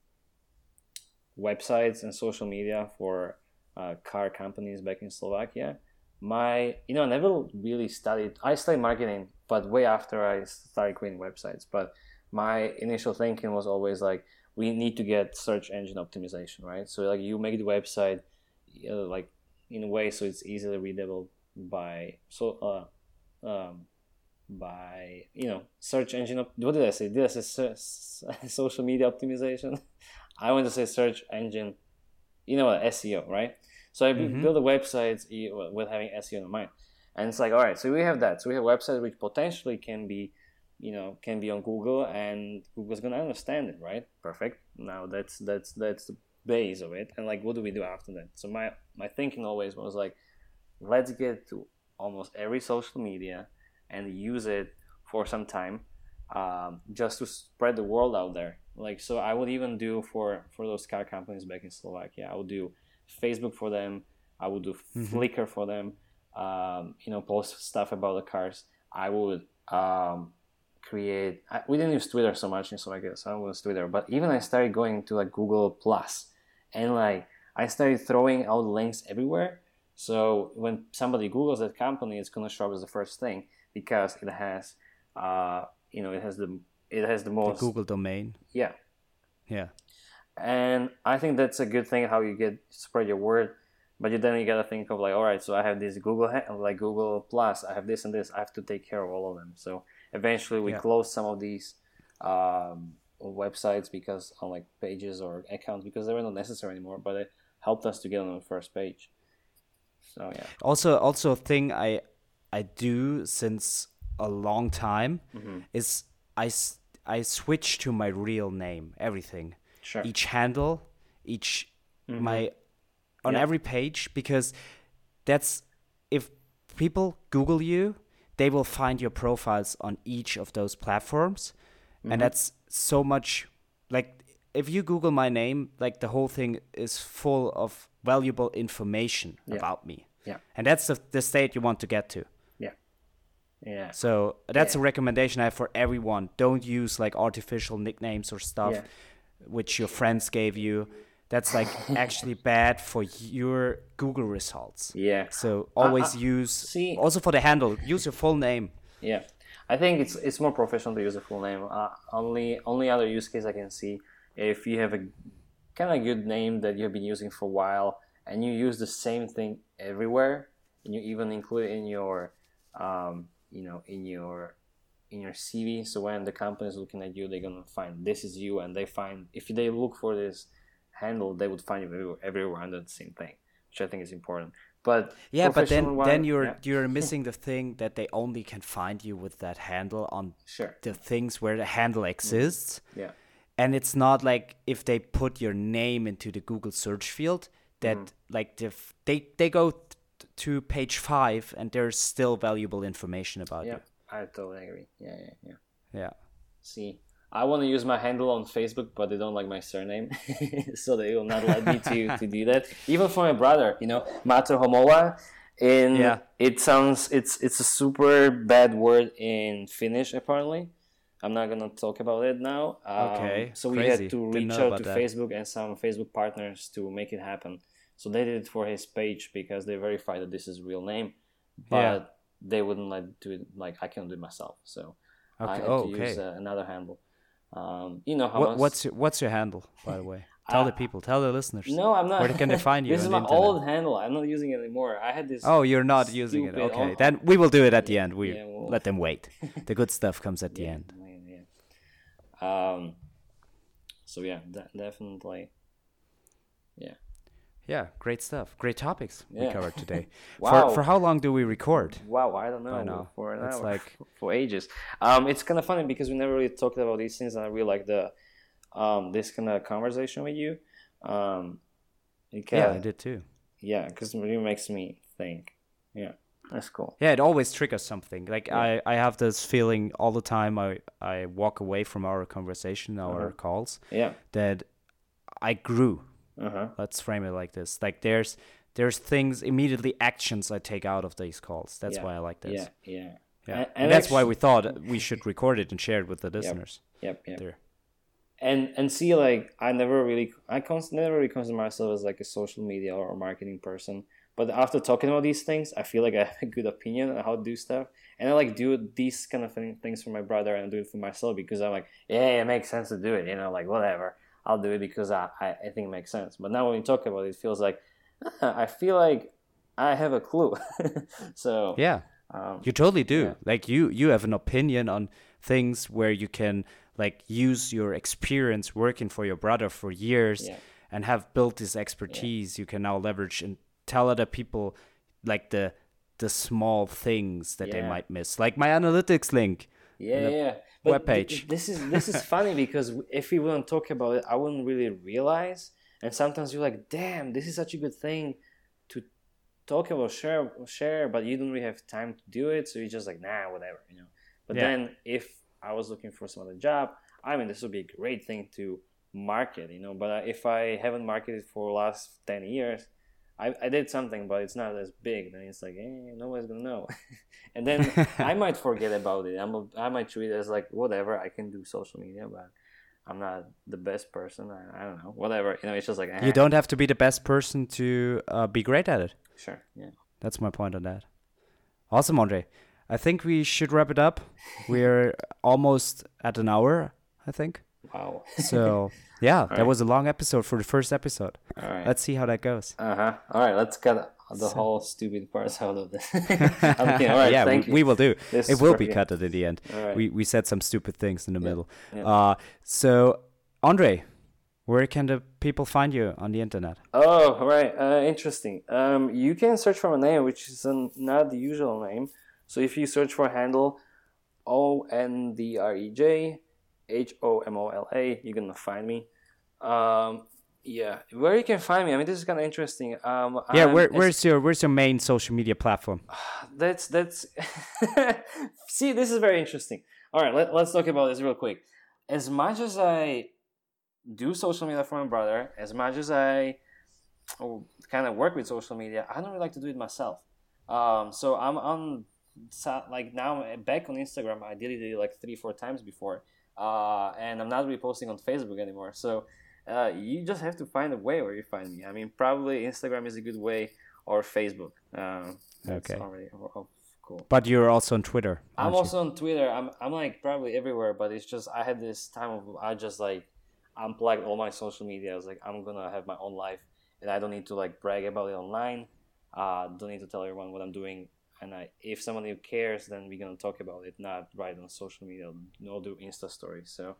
websites and social media for uh, car companies back in Slovakia. My, you know, I never really studied. I studied marketing, but way after I started creating websites. But my initial thinking was always like, we need to get search engine optimization, right? So like you make the website, uh, like in a way so it's easily readable by so uh, um, by you know search engine. Op- what did I say? Did I say social media optimization? I want to say search engine. You know what SEO, right? So I Mhm. build a website with having SEO in mind, and it's like, all right, so we have that. So we have websites which potentially can be, you know, can be on Google, and Google's gonna understand it, right? Perfect. Now that's that's that's the base of it, and like, what do we do after that? So my my thinking always was like, let's get to almost every social media and use it for some time um, just to spread the world out there. Like so i would even do for for those car companies back in slovakia i would do facebook for them i would do Mhm. flickr for them um, you know post stuff about the cars. I would um, create I, we didn't use twitter so much in slovakia so i use twitter but even i started going to like google plus and like i started throwing out links everywhere. So when somebody googles that company it's going to show up as the first thing because it has uh, you know it has the it has the The most Google domain. yeah Yeah. and i think that's a good thing how you get spread your word but you then you gotta think of like all right so i have this google like google plus i have this and this i have to take care of all of them so eventually we Yeah. closed some of these um, websites because on like pages or accounts because they were not necessary anymore but it helped us to get on the first page so yeah Also, also a thing I I do since a long time Mm-hmm. is I I switch to my real name. Everything, sure each handle, each my on Yeah. every page because that's if people Google you, they will find your profiles on each of those platforms, and that's so much like if you Google my name, like the whole thing is full of valuable information Yeah. about me. Yeah. And that's the, the state you want to get to. Yeah yeah So that's a recommendation I have for everyone. Don't use like artificial nicknames or stuff Yeah. which your friends gave you. That's like actually bad for your Google results. yeah So always use see- also for the handle, use your full name. Yeah, I think it's it's more professional to use a full name. Uh, only only other use case I can see if you have a kind of good name that you have been using for a while and you use the same thing everywhere, and you even include it in your, um, you know, in your in your CV. So when the company is looking at you, they're gonna find this is you, and they find if they look for this handle, they would find you everywhere, everywhere under the same thing, which I think is important. But Yeah, but then professional then you're yeah, you're missing the thing that they only can find you with that handle on sure, the things where the handle exists. yeah. and it's not like if they put your name into the Google search field that Mm-hmm. like the they they go to page five and there's still valuable information about it. Yeah, you. I totally agree. Yeah, yeah, yeah. Yeah. See, I want to use my handle on Facebook, but they don't like my surname, so they will not let me to, to do that. Even for my brother, you know, Mato Homola. In Yeah. it sounds it's it's a super bad word in Finnish apparently. I'm not gonna talk about it now. Um, Okay, So we crazy. had to reach out to that. Facebook and some Facebook partners to make it happen. So they did it for his page because they verified that this is real name, but Yeah. they wouldn't let do it. Like I can do it myself. So I had Oh, to okay. use uh, another handle. Um, you know how What, much- what's your, what's your handle, by the way? Tell the Uh, people, tell the listeners. no, I'm not. Where can they find you this is my internet? old handle. I'm not using it anymore. I had this. Oh, you're not using it. Okay, on- then we will do it at the end. We Yeah, we'll- let them wait. The good stuff comes at the yeah, end. Um. So yeah, de- definitely. Yeah. Yeah, great stuff. Great topics we covered today. Wow. For for how long do we record? Wow, I don't know. I know. For an It's hour, like- for ages. Um, it's kind of funny because we never really talked about these things, and I really like the um, this kind of conversation with you. Um, Yeah, I did too. Yeah, because it really makes me think. Yeah, that's cool. Yeah, it always triggers something. Like Yeah. I, I have this feeling all the time. I, I walk away from our conversation, our Uh-huh. calls, Yeah. that I grew. Uh huh. Let's frame it like this. Like there's there's things immediately actions I take out of these calls. That's Yeah. why I like this. Yeah. Yeah. Yeah. And- that's why we thought we should record it and share it with the listeners. Yep. Yep. There. and and see like i never really i cons- never really consider myself as like a social media or marketing person but after talking about these things i feel like i have a good opinion on how to do stuff and i like do these kind of thing- things for my brother and do it for myself because i'm like yeah it makes sense to do it you know like whatever i'll do it because i i, I think it makes sense but now when we talk about it it feels like ah, i feel like i have a clue so Yeah. um, You totally do. Yeah. Like you you have an opinion on things where you can like use your experience working for your brother for years Yeah. and have built this expertise you can now leverage and tell other people like the the small things that they might miss. Like my analytics link. Yeah, the yeah. But webpage. th- this is this is funny because if we wouldn't talk about it, I wouldn't really realize. And sometimes you're like, "Damn, this is such a good thing to talk about, share, share," but you don't really have time to do it, so you're just like, "Nah, whatever," you know. But Yeah. then if I was looking for some other job, I mean, this would be a great thing to market, you know. But uh, if I haven't marketed for the last ten years, I, I did something, but it's not as big. Then it's like, eh, nobody's gonna know. and then I might forget about it. I'm a, I might treat it as like whatever. I can do social media, but I'm not the best person. I, I don't know. Whatever. You know, it's just like eh, You don't have to be the best person to uh, be great at it. Sure. Yeah. That's my point on that. Awesome, Ondrej. I think we should wrap it up. We're almost at an hour, I think. Wow. So yeah, that right. was a long episode for the first episode. All right. Let's see how that goes. Uh huh. All right. Let's cut the So- whole stupid parts out of this. okay. All right. yeah, thank we, you. we will do. This it will be cut at the end. All right. We we said some stupid things in the middle. yeah. Uh, so Ondrej, where can the people find you on the internet? Oh, right. Uh, interesting. Um, you can search for my name, which is an, not the usual name. So if you search for handle O N D R E J H O M O L A, you're gonna find me. Um, yeah, where you can find me. I mean, this is kind of interesting. Um, Yeah, where, where's your where's your main social media platform? that's that's see this is very interesting all right let, let's talk about this real quick as much as i do social media for my brother as much as i kind of work with social media i don't really like to do it myself um, so i'm on like now back on instagram i deleted it like three four times before uh, and i'm not really posting on facebook anymore so uh, you just have to find a way where you find me i mean probably instagram is a good way or facebook um, that's Okay. already oh, oh, cool But you're also on Twitter. I'm aren't you? also on Twitter. I'm I'm like probably everywhere, but it's just I had this time of I just like unplugged all my social media. I was like, I'm gonna have my own life, and I don't need to like brag about it online. Uh, don't need to tell everyone what I'm doing. And I, if someone who cares, then we're gonna talk about it, not right on social media. No, do Insta stories. So,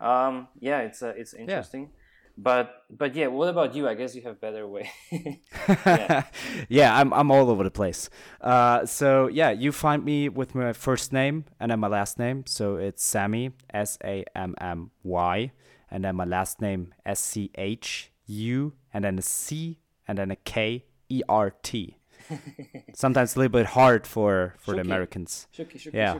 um, yeah, it's uh, it's interesting. Yeah. But but yeah, what about you? I guess you have better way. yeah. Yeah. I'm I'm all over the place. Uh, so yeah, you find me with my first name and then my last name. So it's Sammy S A M M Y, and then my last name S C H U, and then a C, and then a K E R T. Sometimes a little bit hard for for the Americans. Shuki, shuki, Yeah.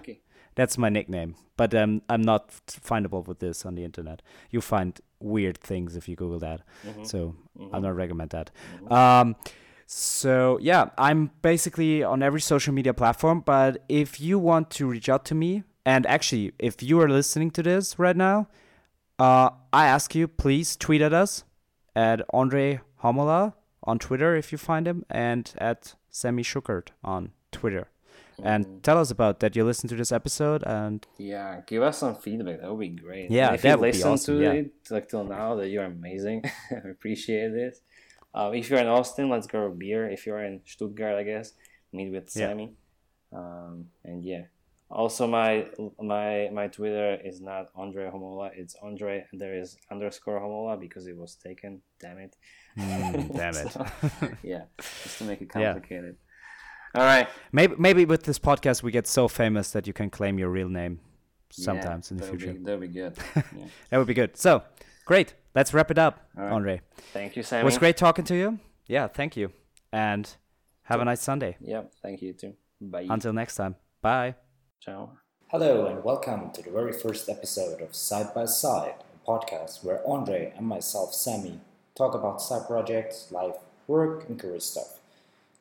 That's my nickname, but um, I'm not findable with this on the internet. You find weird things if you Google that, so I'll not recommend that. Um, so yeah, I'm basically on every social media platform. But if you want to reach out to me, and actually, if you are listening to this right now, uh, I ask you please tweet at us at Ondrej Homola on Twitter if you find him, and at Sammy Schuckert on Twitter. And tell us about that you listened to this episode and Yeah, give us some feedback. That would be great. Yeah, And if you listen awesome, to yeah. it like till now, that you're amazing. I appreciate this. Um, if you're in Austin, let's go a beer. If you're in Stuttgart, I guess meet with Yeah. Sammy. Um, and yeah, also my my my Twitter is not Ondrej Homola. It's Ondrej. and There is underscore Homola because it was taken. Damn it. Mm, damn it. So, yeah, just to make it Yeah. complicated. All right. maybe maybe with this podcast we get so famous that you can claim your real name Yeah, sometimes in the future. Be, that'll be good. Yeah. That would be good. So, Great. Let's wrap it up, All right. Ondrej. Thank you, Sammy. It was great talking to you. Yeah, thank you. And have a nice Sunday. Yeah, Thank you too. Bye. Until next time. Bye. Ciao. Hello and welcome to the very first episode of Side by Side, a podcast where Ondrej and myself, Sammy, talk about side projects, life, work, and career stuff.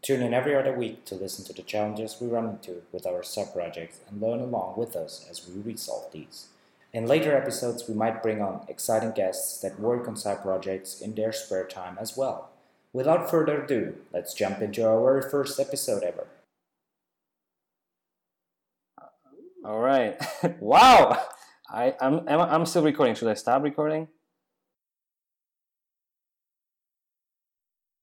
Tune in every other week to listen to the challenges we run into with our side projects and learn along with us as we resolve these. In later episodes, we might bring on exciting guests that work on side projects in their spare time as well. Without further ado, let's jump into our very first episode ever. All right. wow. I I'm I'm I'm still recording. Should I stop recording?